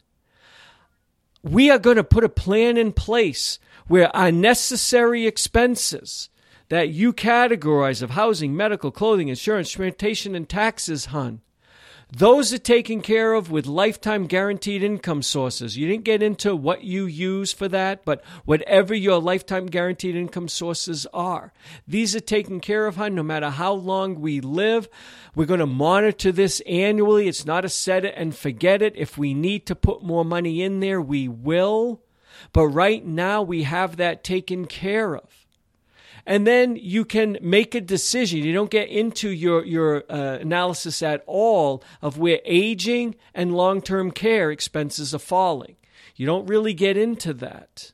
we are going to put a plan in place where our necessary expenses that you categorize of housing, medical, clothing, insurance, transportation, and taxes, hun, those are taken care of with lifetime guaranteed income sources. You didn't get into what you use for that, but whatever your lifetime guaranteed income sources are, these are taken care of, hun, no matter how long we live. We're going to monitor this annually. It's not a set it and forget it. If we need to put more money in there, we will. But right now, we have that taken care of and then you can make a decision. You don't get into your your uh, analysis at all of where aging and long term care expenses are falling. You don't really get into that.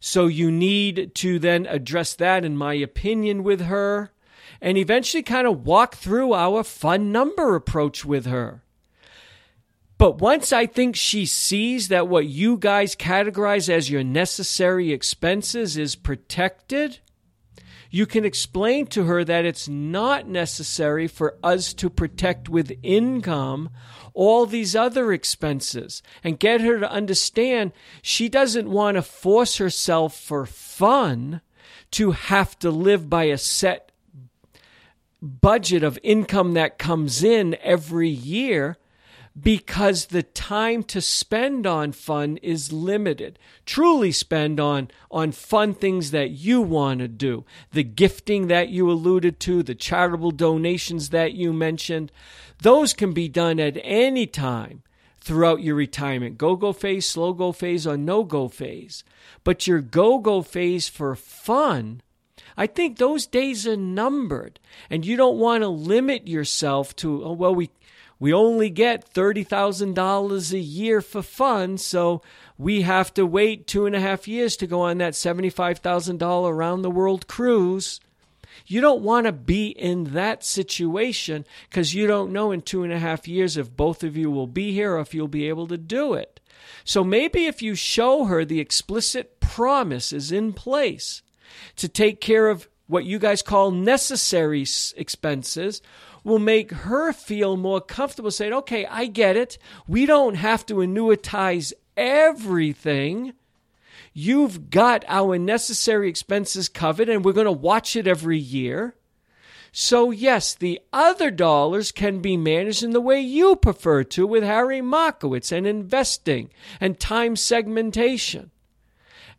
So you need to then address that, in my opinion, with her, and eventually kind of walk through our fun number approach with her. But once I think she sees that what you guys categorize as your necessary expenses is protected, you can explain to her that it's not necessary for us to protect with income all these other expenses and get her to understand she doesn't want to force herself for fun to have to live by a set budget of income that comes in every year because the time to spend on fun is limited. Truly spend on, on fun things that you want to do. The gifting that you alluded to, the charitable donations that you mentioned, those can be done at any time throughout your retirement go go phase, slow go phase, or no go phase. But your go go phase for fun. I think those days are numbered, and you don't want to limit yourself to, oh, well, we, we only get $30,000 a year for fun, so we have to wait two and a half years to go on that $75,000 around the world cruise. You don't want to be in that situation because you don't know in two and a half years if both of you will be here or if you'll be able to do it. So maybe if you show her the explicit promise is in place to take care of what you guys call necessary expenses will make her feel more comfortable saying, okay, I get it. We don't have to annuitize everything. You've got our necessary expenses covered, and we're going to watch it every year. So, yes, the other dollars can be managed in the way you prefer to with Harry Markowitz and investing and time segmentation.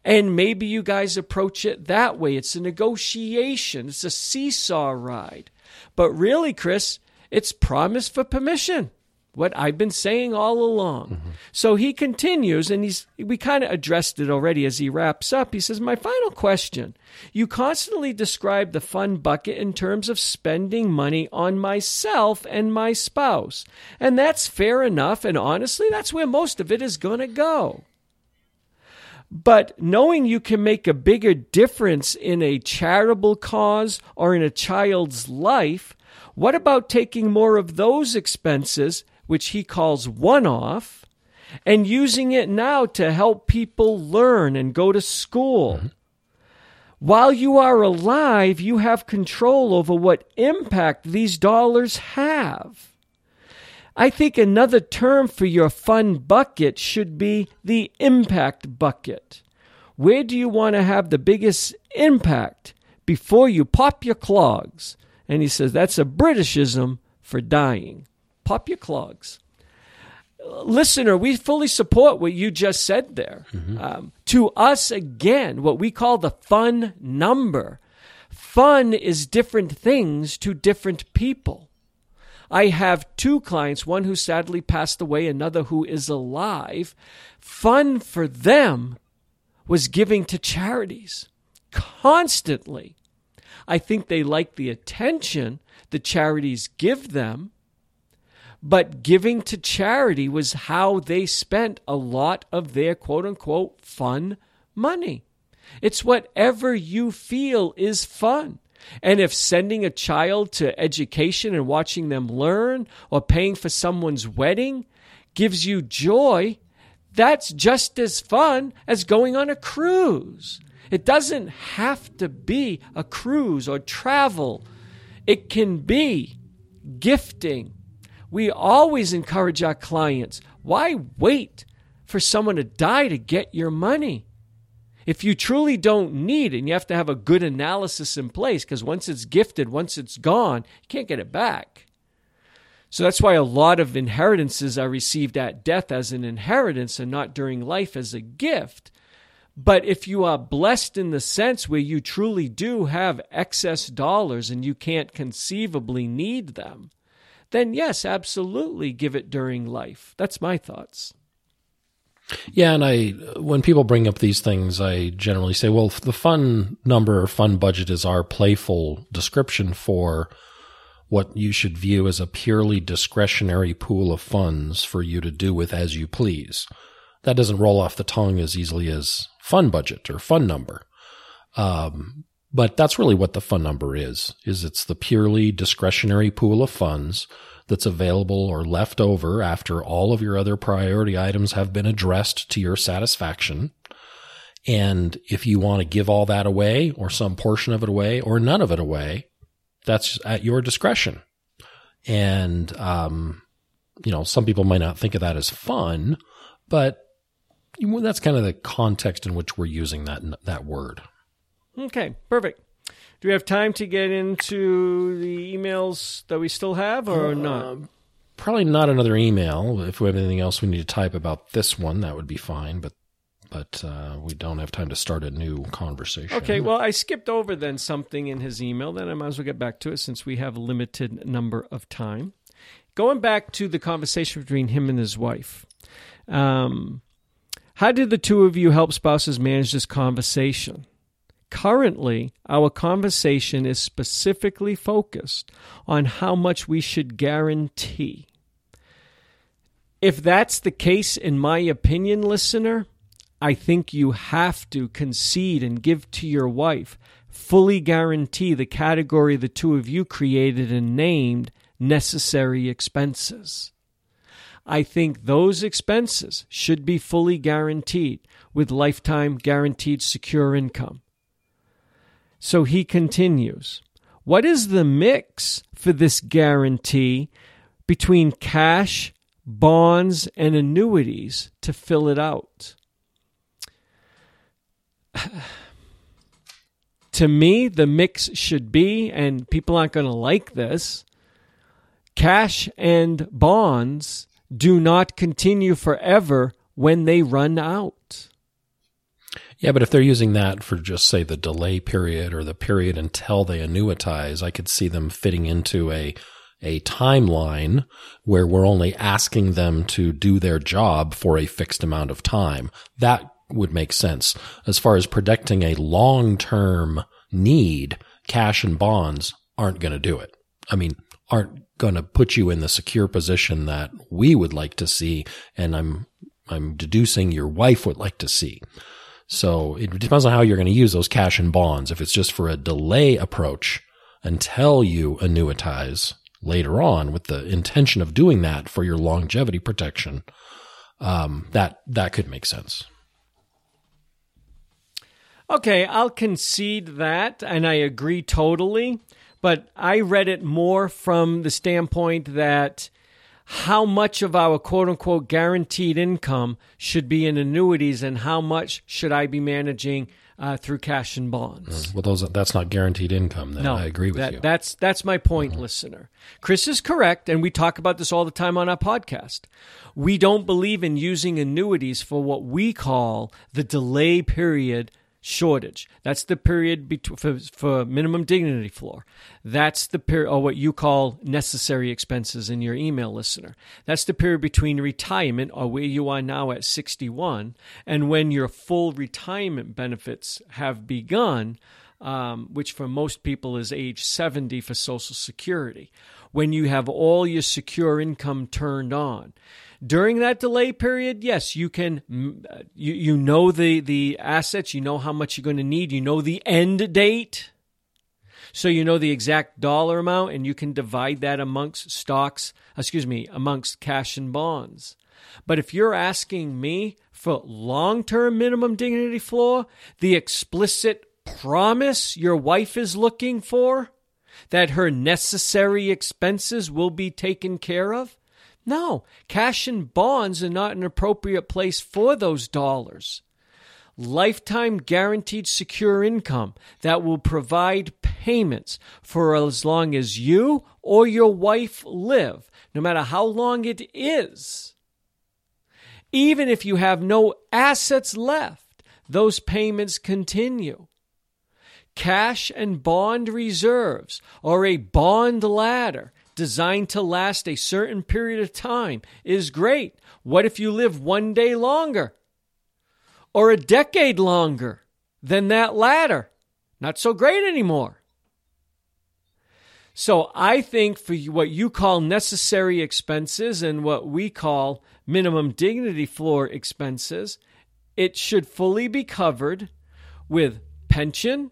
And maybe you guys approach it that way. It's a negotiation, it's a seesaw ride. But really, Chris, it's promise for permission. what I've been saying all along. Mm-hmm. So he continues, and he's we kind of addressed it already as he wraps up. He says, My final question. You constantly describe the fun bucket in terms of spending money on myself and my spouse. And that's fair enough, and honestly, that's where most of it is going to go. But knowing you can make a bigger difference in a charitable cause or in a child's life, what about taking more of those expenses which he calls one off, and using it now to help people learn and go to school. Mm-hmm. While you are alive, you have control over what impact these dollars have. I think another term for your fun bucket should be the impact bucket. Where do you want to have the biggest impact before you pop your clogs? And he says that's a Britishism for dying pop your clogs. Listener, we fully support what you just said there. Mm-hmm. Um, to us, again, what we call the fun number. Fun is different things to different people. I have two clients, one who sadly passed away, another who is alive. Fun for them was giving to charities constantly. I think they like the attention the charities give them, but giving to charity was how they spent a lot of their quote unquote fun money. It's whatever you feel is fun. And if sending a child to education and watching them learn or paying for someone's wedding gives you joy, that's just as fun as going on a cruise. It doesn't have to be a cruise or travel, it can be gifting we always encourage our clients why wait for someone to die to get your money? If you truly don't need and you have to have a good analysis in place, because once it's gifted, once it's gone, you can't get it back. So that's why a lot of inheritances are received at death as an inheritance and not during life as a gift. But if you are blessed in the sense where you truly do have excess dollars and you can't conceivably need them, then yes, absolutely give it during life. That's my thoughts. Yeah, and I when people bring up these things, I generally say, well, the fun number or fun budget is our playful description for what you should view as a purely discretionary pool of funds for you to do with as you please. That doesn't roll off the tongue as easily as fun budget or fun number. Um, but that's really what the fun number is, is it's the purely discretionary pool of funds that's available or left over after all of your other priority items have been addressed to your satisfaction. And if you want to give all that away or some portion of it away or none of it away, that's at your discretion. And, um, you know, some people might not think of that as fun, but that's kind of the context in which we're using that, that word. Okay, perfect. Do we have time to get into the emails that we still have or uh, not? Probably not another email. If we have anything else we need to type about this one, that would be fine. But but uh, we don't have time to start a new conversation. Okay, well, I skipped over then something in his email. Then I might as well get back to it since we have a limited number of time. Going back to the conversation between him and his wife. Um, how did the two of you help spouses manage this conversation? Currently, our conversation is specifically focused on how much we should guarantee. If that's the case, in my opinion, listener, I think you have to concede and give to your wife, fully guarantee the category the two of you created and named necessary expenses. I think those expenses should be fully guaranteed with lifetime guaranteed secure income. So he continues What is the mix for this guarantee between cash, bonds, and annuities to fill it out? <sighs> to me, the mix should be, and people aren't going to like this cash and bonds do not continue forever when they run out. Yeah, but if they're using that for just say the delay period or the period until they annuitize, I could see them fitting into a a timeline where we're only asking them to do their job for a fixed amount of time. That would make sense. As far as predicting a long-term need, cash and bonds aren't going to do it. I mean, aren't going to put you in the secure position that we would like to see. And I'm, I'm deducing your wife would like to see. So it depends on how you're going to use those cash and bonds. If it's just for a delay approach until you annuitize later on with the intention of doing that for your longevity protection, um, that, that could make sense. Okay, I'll concede that, and I agree totally. But I read it more from the standpoint that how much of our quote unquote guaranteed income should be in annuities and how much should I be managing uh, through cash and bonds. Mm, well, those that's not guaranteed income. Then no, I agree with that, you. That's that's my point, mm-hmm. listener. Chris is correct, and we talk about this all the time on our podcast. We don't believe in using annuities for what we call the delay period shortage. That's the period between, for, for minimum dignity floor. That's the period, or what you call necessary expenses in your email listener. That's the period between retirement, or where you are now at 61, and when your full retirement benefits have begun, um, which for most people is age 70 for Social Security. When you have all your secure income turned on. During that delay period, yes, you can uh, you you know the the assets, you know how much you're going to need, you know the end date. So you know the exact dollar amount and you can divide that amongst stocks, excuse me, amongst cash and bonds. But if you're asking me for long-term minimum dignity floor, the explicit promise your wife is looking for that her necessary expenses will be taken care of, no, cash and bonds are not an appropriate place for those dollars. Lifetime guaranteed secure income that will provide payments for as long as you or your wife live, no matter how long it is. Even if you have no assets left, those payments continue. Cash and bond reserves or a bond ladder designed to last a certain period of time is great. What if you live one day longer or a decade longer than that ladder? Not so great anymore. So I think for what you call necessary expenses and what we call minimum dignity floor expenses, it should fully be covered with pension,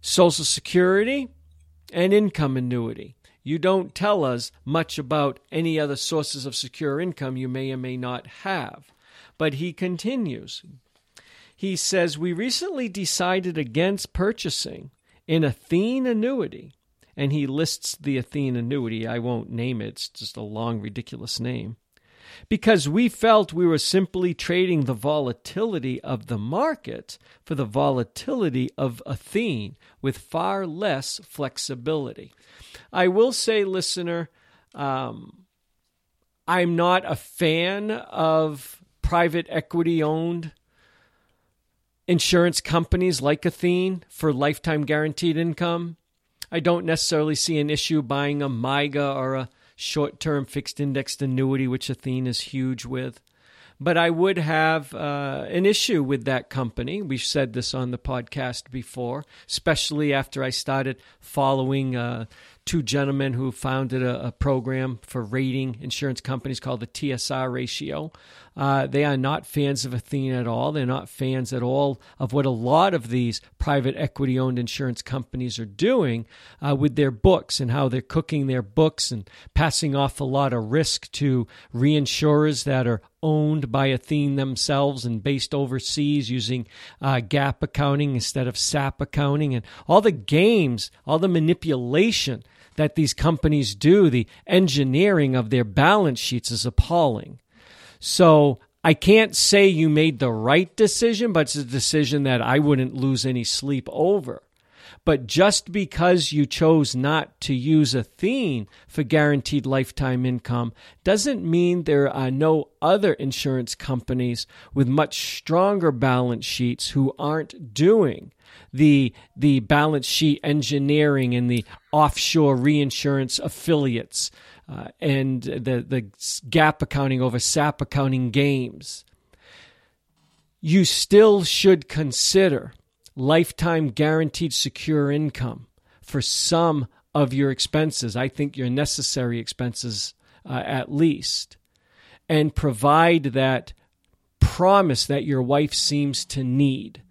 Social Security, and income annuity. You don't tell us much about any other sources of secure income you may or may not have. But he continues. He says, We recently decided against purchasing an Athene annuity. And he lists the Athene annuity. I won't name it, it's just a long, ridiculous name because we felt we were simply trading the volatility of the market for the volatility of Athene with far less flexibility. I will say, listener, um, I'm not a fan of private equity owned insurance companies like Athene for lifetime guaranteed income. I don't necessarily see an issue buying a MYGA or a short term fixed indexed annuity, which Athene is huge with. But I would have uh, an issue with that company. We've said this on the podcast before, especially after I started following uh, two gentlemen who founded a, a, program for rating insurance companies called the TSR ratio. Uh, they are not fans of Athene at all. They're not fans at all of what a lot of these private equity owned insurance companies are doing uh, with their books and how they're cooking their books and passing off a lot of risk to reinsurers that are owned by Athene themselves and based overseas using uh, GAAP accounting instead of SAP accounting and all the games, all the manipulation that these companies do, the engineering of their balance sheets is appalling. So I can't say you made the right decision, but it's a decision that I wouldn't lose any sleep over. But just because you chose not to use Athene for guaranteed lifetime income doesn't mean there are no other insurance companies with much stronger balance sheets who aren't doing the the balance sheet engineering and the offshore reinsurance affiliates uh, and the the GAAP accounting over SAP accounting games. You still should consider lifetime guaranteed secure income for some of your expenses. I think your necessary expenses uh, at least, and provide that promise that your wife seems to need.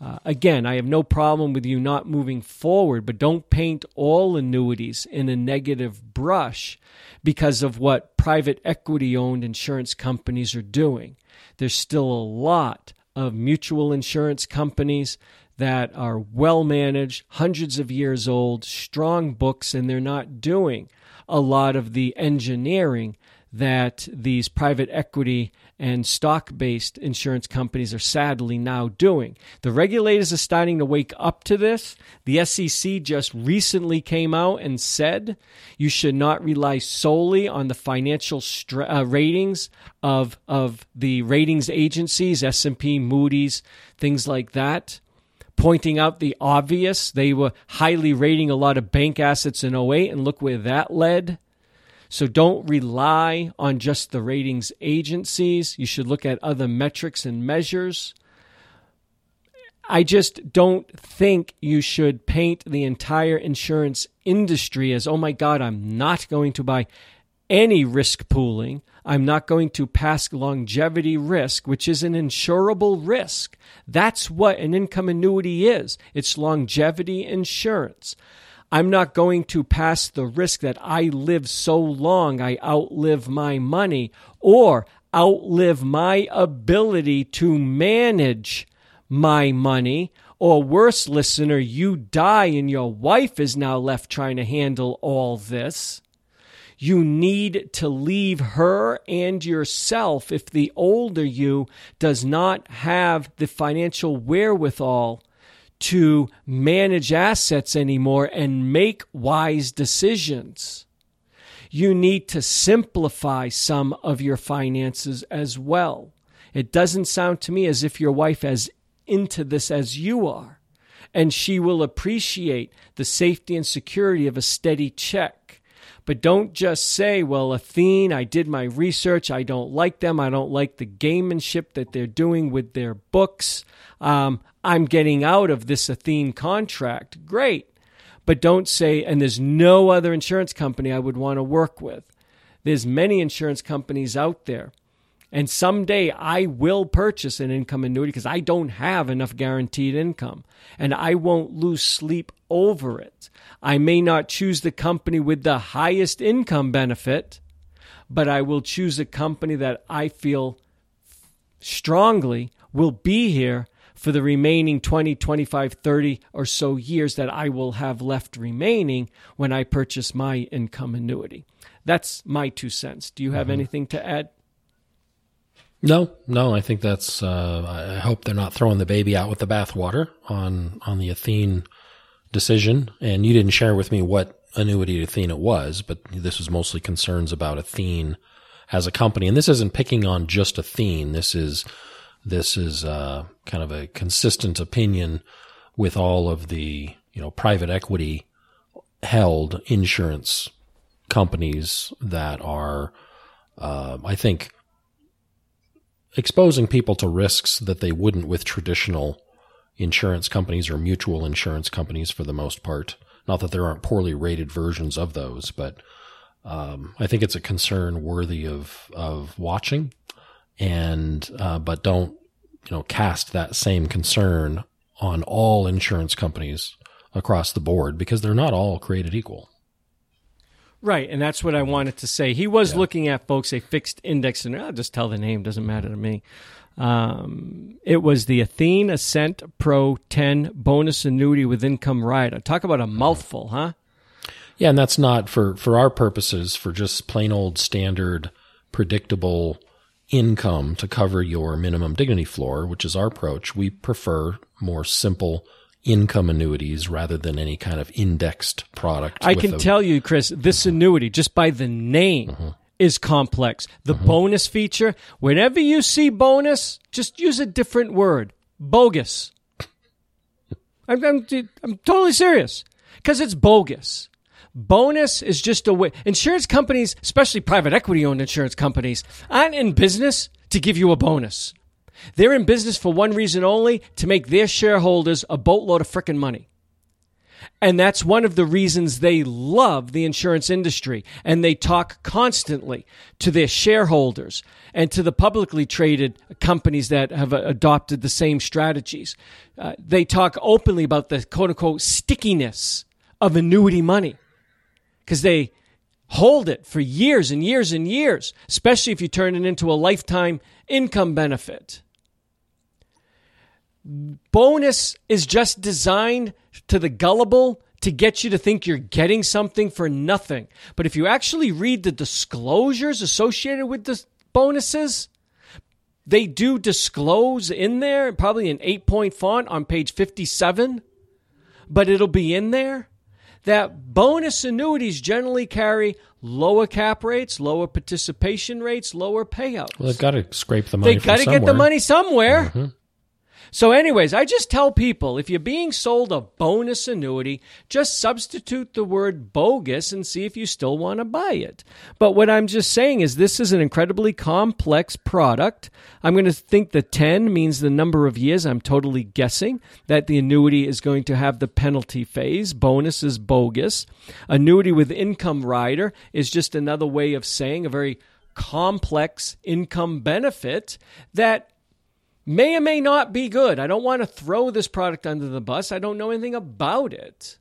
Uh, again, I have no problem with you not moving forward, but don't paint all annuities in a negative brush because of what private equity owned insurance companies are doing. There's still a lot of mutual insurance companies that are well managed, hundreds of years old, strong books, and they're not doing a lot of the engineering that these private equity and stock based insurance companies are sadly now doing. The regulators are starting to wake up to this. The SEC just recently came out and said you should not rely solely on the financial uh, ratings of, of the ratings agencies, S&P, Moody's, things like that. Pointing out the obvious, they were highly rating a lot of bank assets in 08, and look where that led. So don't rely on just the ratings agencies. You should look at other metrics and measures. I just don't think you should paint the entire insurance industry as, oh my God, I'm not going to buy any risk pooling. I'm not going to pass longevity risk, which is an insurable risk. That's what an income annuity is it's longevity insurance. I'm not going to pass the risk that I live so long I outlive my money or outlive my ability to manage my money. Or worse, listener, you die and your wife is now left trying to handle all this. You need to leave her and yourself if the older you does not have the financial wherewithal to manage assets anymore and make wise decisions. You need to simplify some of your finances as well. It doesn't sound to me as if your wife is into this as you are, and she will appreciate the safety and security of a steady check. But don't just say, well, Athene, I did my research. I don't like them. I don't like the gamemanship that they're doing with their books. Um, I'm getting out of this Athene contract. Great. But don't say, and there's no other insurance company I would want to work with. There's many insurance companies out there. And someday I will purchase an income annuity because I don't have enough guaranteed income. And I won't lose sleep over it. I may not choose the company with the highest income benefit, but I will choose a company that I feel strongly will be here for the remaining 20, 25, 30 or so years that I will have left remaining when I purchase my income annuity. That's my two cents. Do you have mm-hmm. anything to add? No, no. I think that's. Uh, I hope they're not throwing the baby out with the bathwater on on the Athene decision. And you didn't share with me what annuity Athene it was, but this was mostly concerns about Athene as a company. And this isn't picking on just Athene. This is this is uh, kind of a consistent opinion with all of the you know private equity held insurance companies that are, uh, I think, exposing people to risks that they wouldn't with traditional insurance companies or mutual insurance companies for the most part. Not that there aren't poorly rated versions of those, but um, I think it's a concern worthy of of watching and uh, but don't you know cast that same concern on all insurance companies across the board because they're not all created equal. Right, and that's what I wanted to say. He was yeah. looking at folks a fixed index, and I'll just tell the name; doesn't matter to me. Um, it was the Athene Ascent Pro 10 bonus annuity with income rider. Talk about a mouthful, huh? Yeah, and that's not for for our purposes for just plain old standard predictable income to cover your minimum dignity floor, which is our approach. We prefer more simple income annuities rather than any kind of indexed product. I can a- tell you, Chris, this annuity, just by the name, Mm-hmm. is complex. The bonus feature, whenever you see bonus, just use a different word bogus. <laughs> I'm, I'm, I'm totally serious because it's bogus. Bonus is just a way. Insurance companies, especially private equity owned insurance companies, aren't in business to give you a bonus. They're in business for one reason only to make their shareholders a boatload of frickin' money. And that's one of the reasons they love the insurance industry. And they talk constantly to their shareholders and to the publicly traded companies that have adopted the same strategies. Uh, they talk openly about the quote unquote stickiness of annuity money because they hold it for years and years and years, especially if you turn it into a lifetime income benefit. Bonus is just designed to the gullible to get you to think you're getting something for nothing. But if you actually read the disclosures associated with the bonuses, they do disclose in there, probably in eight point font on page 57, but it'll be in there that bonus annuities generally carry lower cap rates, lower participation rates, lower payouts. Well, they've got to scrape the money They've got to get the money somewhere. Mm-hmm. So, anyways, I just tell people if you're being sold a bonus annuity, just substitute the word bogus and see if you still want to buy it. But what I'm just saying is this is an incredibly complex product. I'm going to think the 10 means the number of years. I'm totally guessing that the annuity is going to have the penalty phase. Bonus is bogus. Annuity with income rider is just another way of saying a very complex income benefit that may or may not be good. I don't want to throw this product under the bus. I don't know anything about it.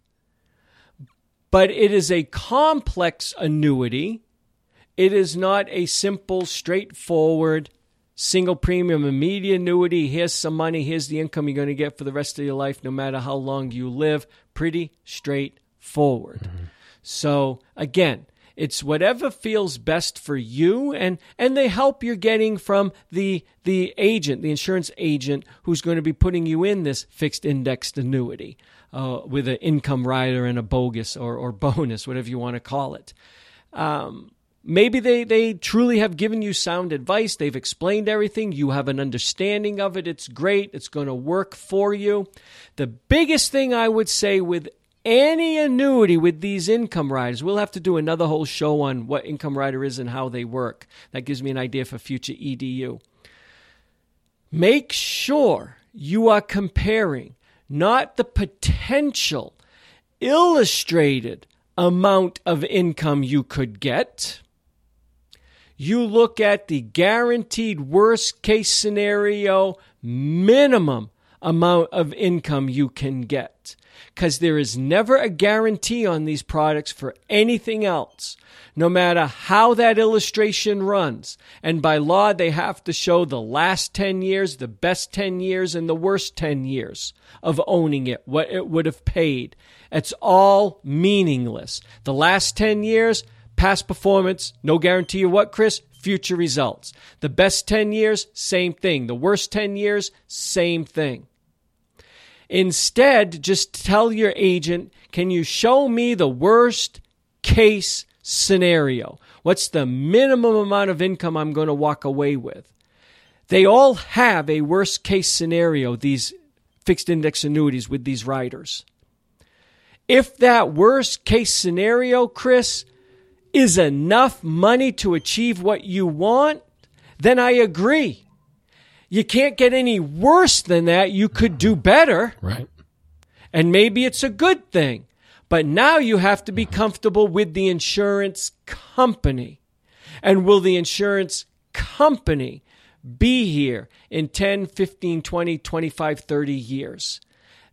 But it is a complex annuity. It is not a simple, straightforward, single premium immediate annuity. Here's some money. Here's the income you're going to get for the rest of your life, no matter how long you live. Pretty straightforward. Mm-hmm. So, again, it's whatever feels best for you and and the help you're getting from the the agent the insurance agent who's going to be putting you in this fixed indexed annuity uh, with an income rider and a bogus or, or bonus whatever you want to call it. Um, maybe they, they truly have given you sound advice. They've explained everything. You have an understanding of it. It's great. It's going to work for you. The biggest thing i would say with any annuity with these income riders. We'll have to do another whole show on what income rider is and how they work. That gives me an idea for future EDU. Make sure you are comparing not the potential illustrated amount of income you could get. You look at the guaranteed worst case scenario minimum amount of income you can get because there is never a guarantee on these products for anything else, no matter how that illustration runs. And by law, they have to show the last 10 years, the best 10 years, and the worst 10 years of owning it, what it would have paid. It's all meaningless. The last 10 years, past performance, no guarantee of what, Chris? Future results. The best 10 years, same thing. The worst 10 years, same thing. Instead, just tell your agent, can you show me the worst case scenario? What's the minimum amount of income I'm going to walk away with? They all have a worst case scenario, these fixed index annuities with these riders. If that worst case scenario, Chris, is enough money to achieve what you want, then I agree. You can't get any worse than that. You could do better, Right. and maybe it's a good thing. But now you have to be comfortable with the insurance company. And will the insurance company be here in 10, 15, 20, 25, 30 years?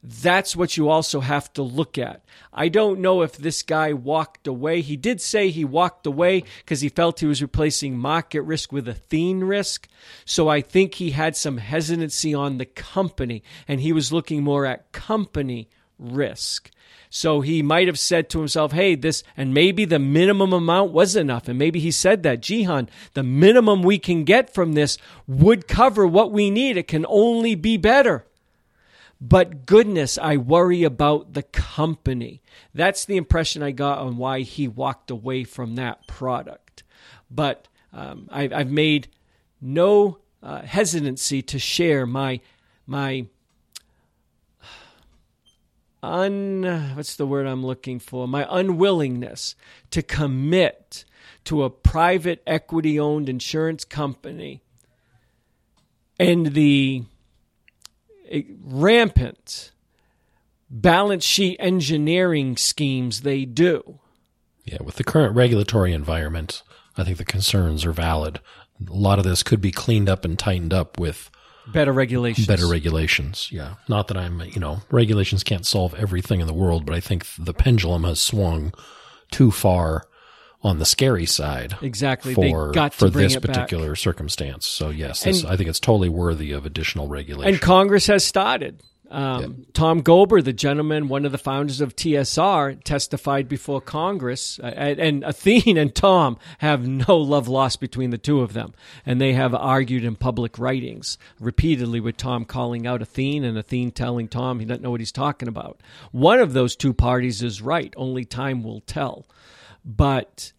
That's what you also have to look at. I don't know if this guy walked away. He did say he walked away because he felt he was replacing market risk with Athene risk. So I think he had some hesitancy on the company and he was looking more at company risk. So he might have said to himself, hey, this, and maybe the minimum amount was enough. And maybe he said that, Jihan, the minimum we can get from this would cover what we need. It can only be better. But goodness, I worry about the company. That's the impression I got on why he walked away from that product. But um, I, I've made no uh, hesitancy to share my my un what's the word I'm looking for? My unwillingness to commit to a private equity owned insurance company and the rampant balance sheet engineering schemes they do. Yeah, with the current regulatory environment, I think the concerns are valid. A lot of this could be cleaned up and tightened up with better regulations. Better regulations, yeah. Not that I'm, you know, regulations can't solve everything in the world, but I think the pendulum has swung too far on the scary side. Exactly. For, for this particular back. circumstance. So yes, this, and, I think it's totally worthy of additional regulation. And Congress has started. Um, yep. Tom Gober, the gentleman, one of the founders of TSR, testified before Congress. Uh, and Athene and Tom have no love lost between the two of them. And they have argued in public writings repeatedly with Tom calling out Athene and Athene telling Tom he doesn't know what he's talking about. One of those two parties is right. Only time will tell. But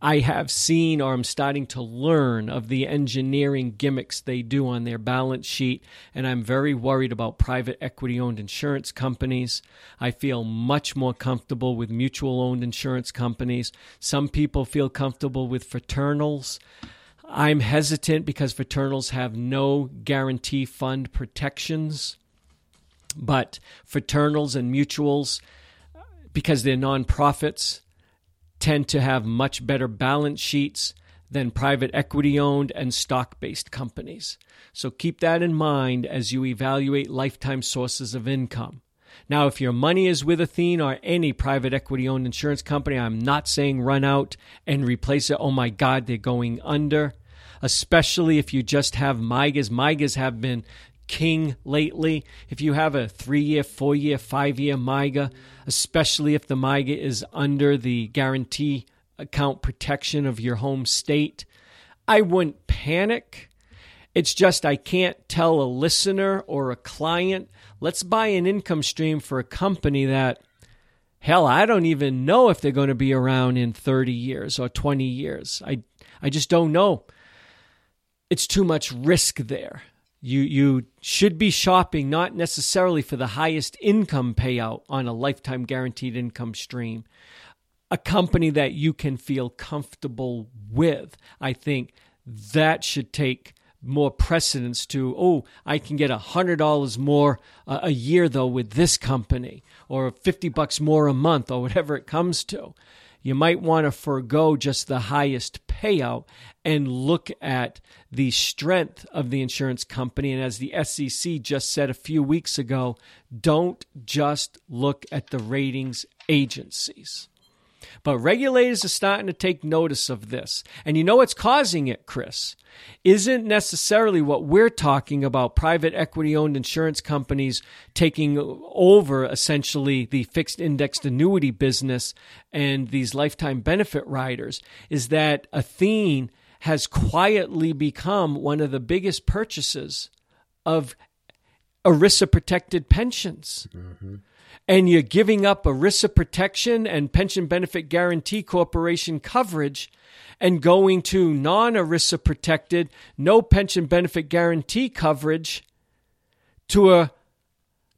I have seen or I'm starting to learn of the engineering gimmicks they do on their balance sheet, and I'm very worried about private equity owned insurance companies. I feel much more comfortable with mutual owned insurance companies. Some people feel comfortable with fraternals. I'm hesitant because fraternals have no guarantee fund protections, but fraternals and mutuals, because they're nonprofits, tend to have much better balance sheets than private equity owned and stock based companies. So keep that in mind as you evaluate lifetime sources of income. Now, if your money is with Athene or any private equity owned insurance company, I'm not saying run out and replace it. Oh my God, they're going under. Especially if you just have MYGAs. MYGAs have been king lately. If you have a three year, four year, five year MYGA, especially if the MYGA is under the guarantee account protection of your home state, I wouldn't panic. It's just I can't tell a listener or a client, let's buy an income stream for a company that, hell, I don't even know if they're going to be around in 30 years or 20 years. I, I just don't know. It's too much risk there. You you should be shopping not necessarily for the highest income payout on a lifetime guaranteed income stream. A company that you can feel comfortable with. I think that should take more precedence to oh i can get a hundred dollars more uh, a year though with this company or 50 bucks more a month or whatever it comes to you might want to forego just the highest payout and look at the strength of the insurance company. And as the SEC just said a few weeks ago, don't just look at the ratings agencies. But regulators are starting to take notice of this. And you know what's causing it, Chris? Isn't necessarily what we're talking about private equity owned insurance companies taking over essentially the fixed indexed annuity business and these lifetime benefit riders, is that Athene has quietly become one of the biggest purchases of ERISA protected pensions. Mm-hmm and you're giving up ERISA protection and Pension Benefit Guarantee Corporation coverage and going to non ERISA protected, no pension benefit guarantee coverage to a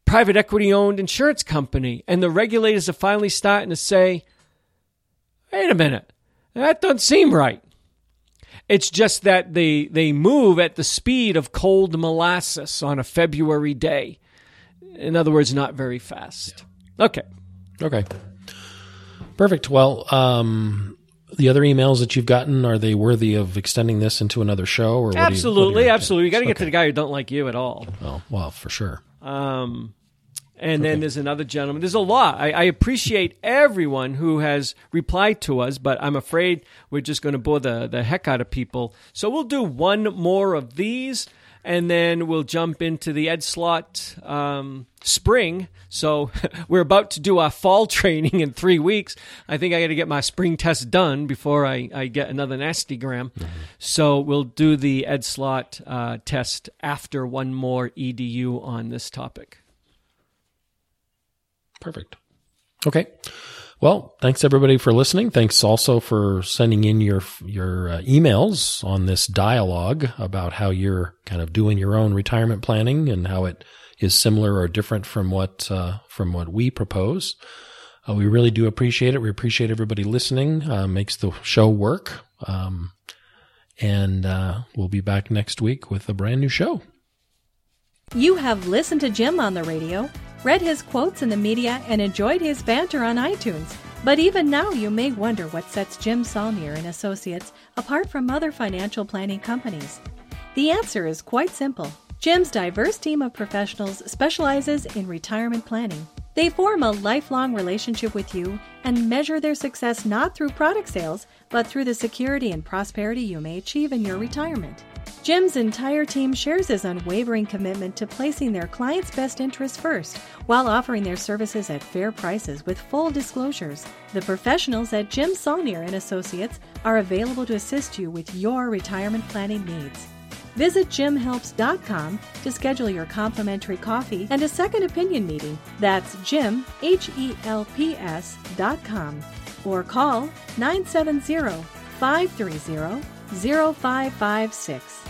private equity owned insurance company. And the regulators are finally starting to say, wait a minute, that doesn't seem right. It's just that they, they move at the speed of cold molasses on a February day. In other words, not very fast. Okay. Okay. Perfect. Well, um, the other emails that you've gotten are they worthy of extending this into another show or absolutely, you, absolutely. You got to get okay. to the guy who don't like you at all. Oh well, for sure. Um, and okay. then there's another gentleman. There's a lot. I, I, appreciate everyone who has replied to us, but I'm afraid we're just going to bore the, the heck out of people. So we'll do one more of these and then we'll jump into the Ed Slott um, spring. So <laughs> we're about to do our fall <laughs> training in three weeks. I think I got to get my spring test done before I, I get another nastygram. Mm-hmm. So we'll do the Ed Slott uh, test after one more EDU on this topic. Perfect. Okay. Well, thanks everybody for listening. Thanks also for sending in your your uh, emails on this dialogue about how you're kind of doing your own retirement planning and how it is similar or different from what uh, from what we propose. Uh, we really do appreciate it. We appreciate everybody listening. Uh, makes the show work. Um, and uh, we'll be back next week with a brand new show. You have listened to Jim on the radio, read his quotes in the media, and enjoyed his banter on iTunes. But even now, you may wonder what sets Jim Saulnier and Associates apart from other financial planning companies. The answer is quite simple. Jim's diverse team of professionals specializes in retirement planning. They form a lifelong relationship with you and measure their success not through product sales, but through the security and prosperity you may achieve in your retirement. Jim's entire team shares his unwavering commitment to placing their clients' best interests first while offering their services at fair prices with full disclosures. The professionals at Jim Saulnier and Associates are available to assist you with your retirement planning needs. Visit jimhelps.com to schedule your complimentary coffee and a second opinion meeting. That's jim, H-E-L-P-S dot com. Or call 970-530-0556.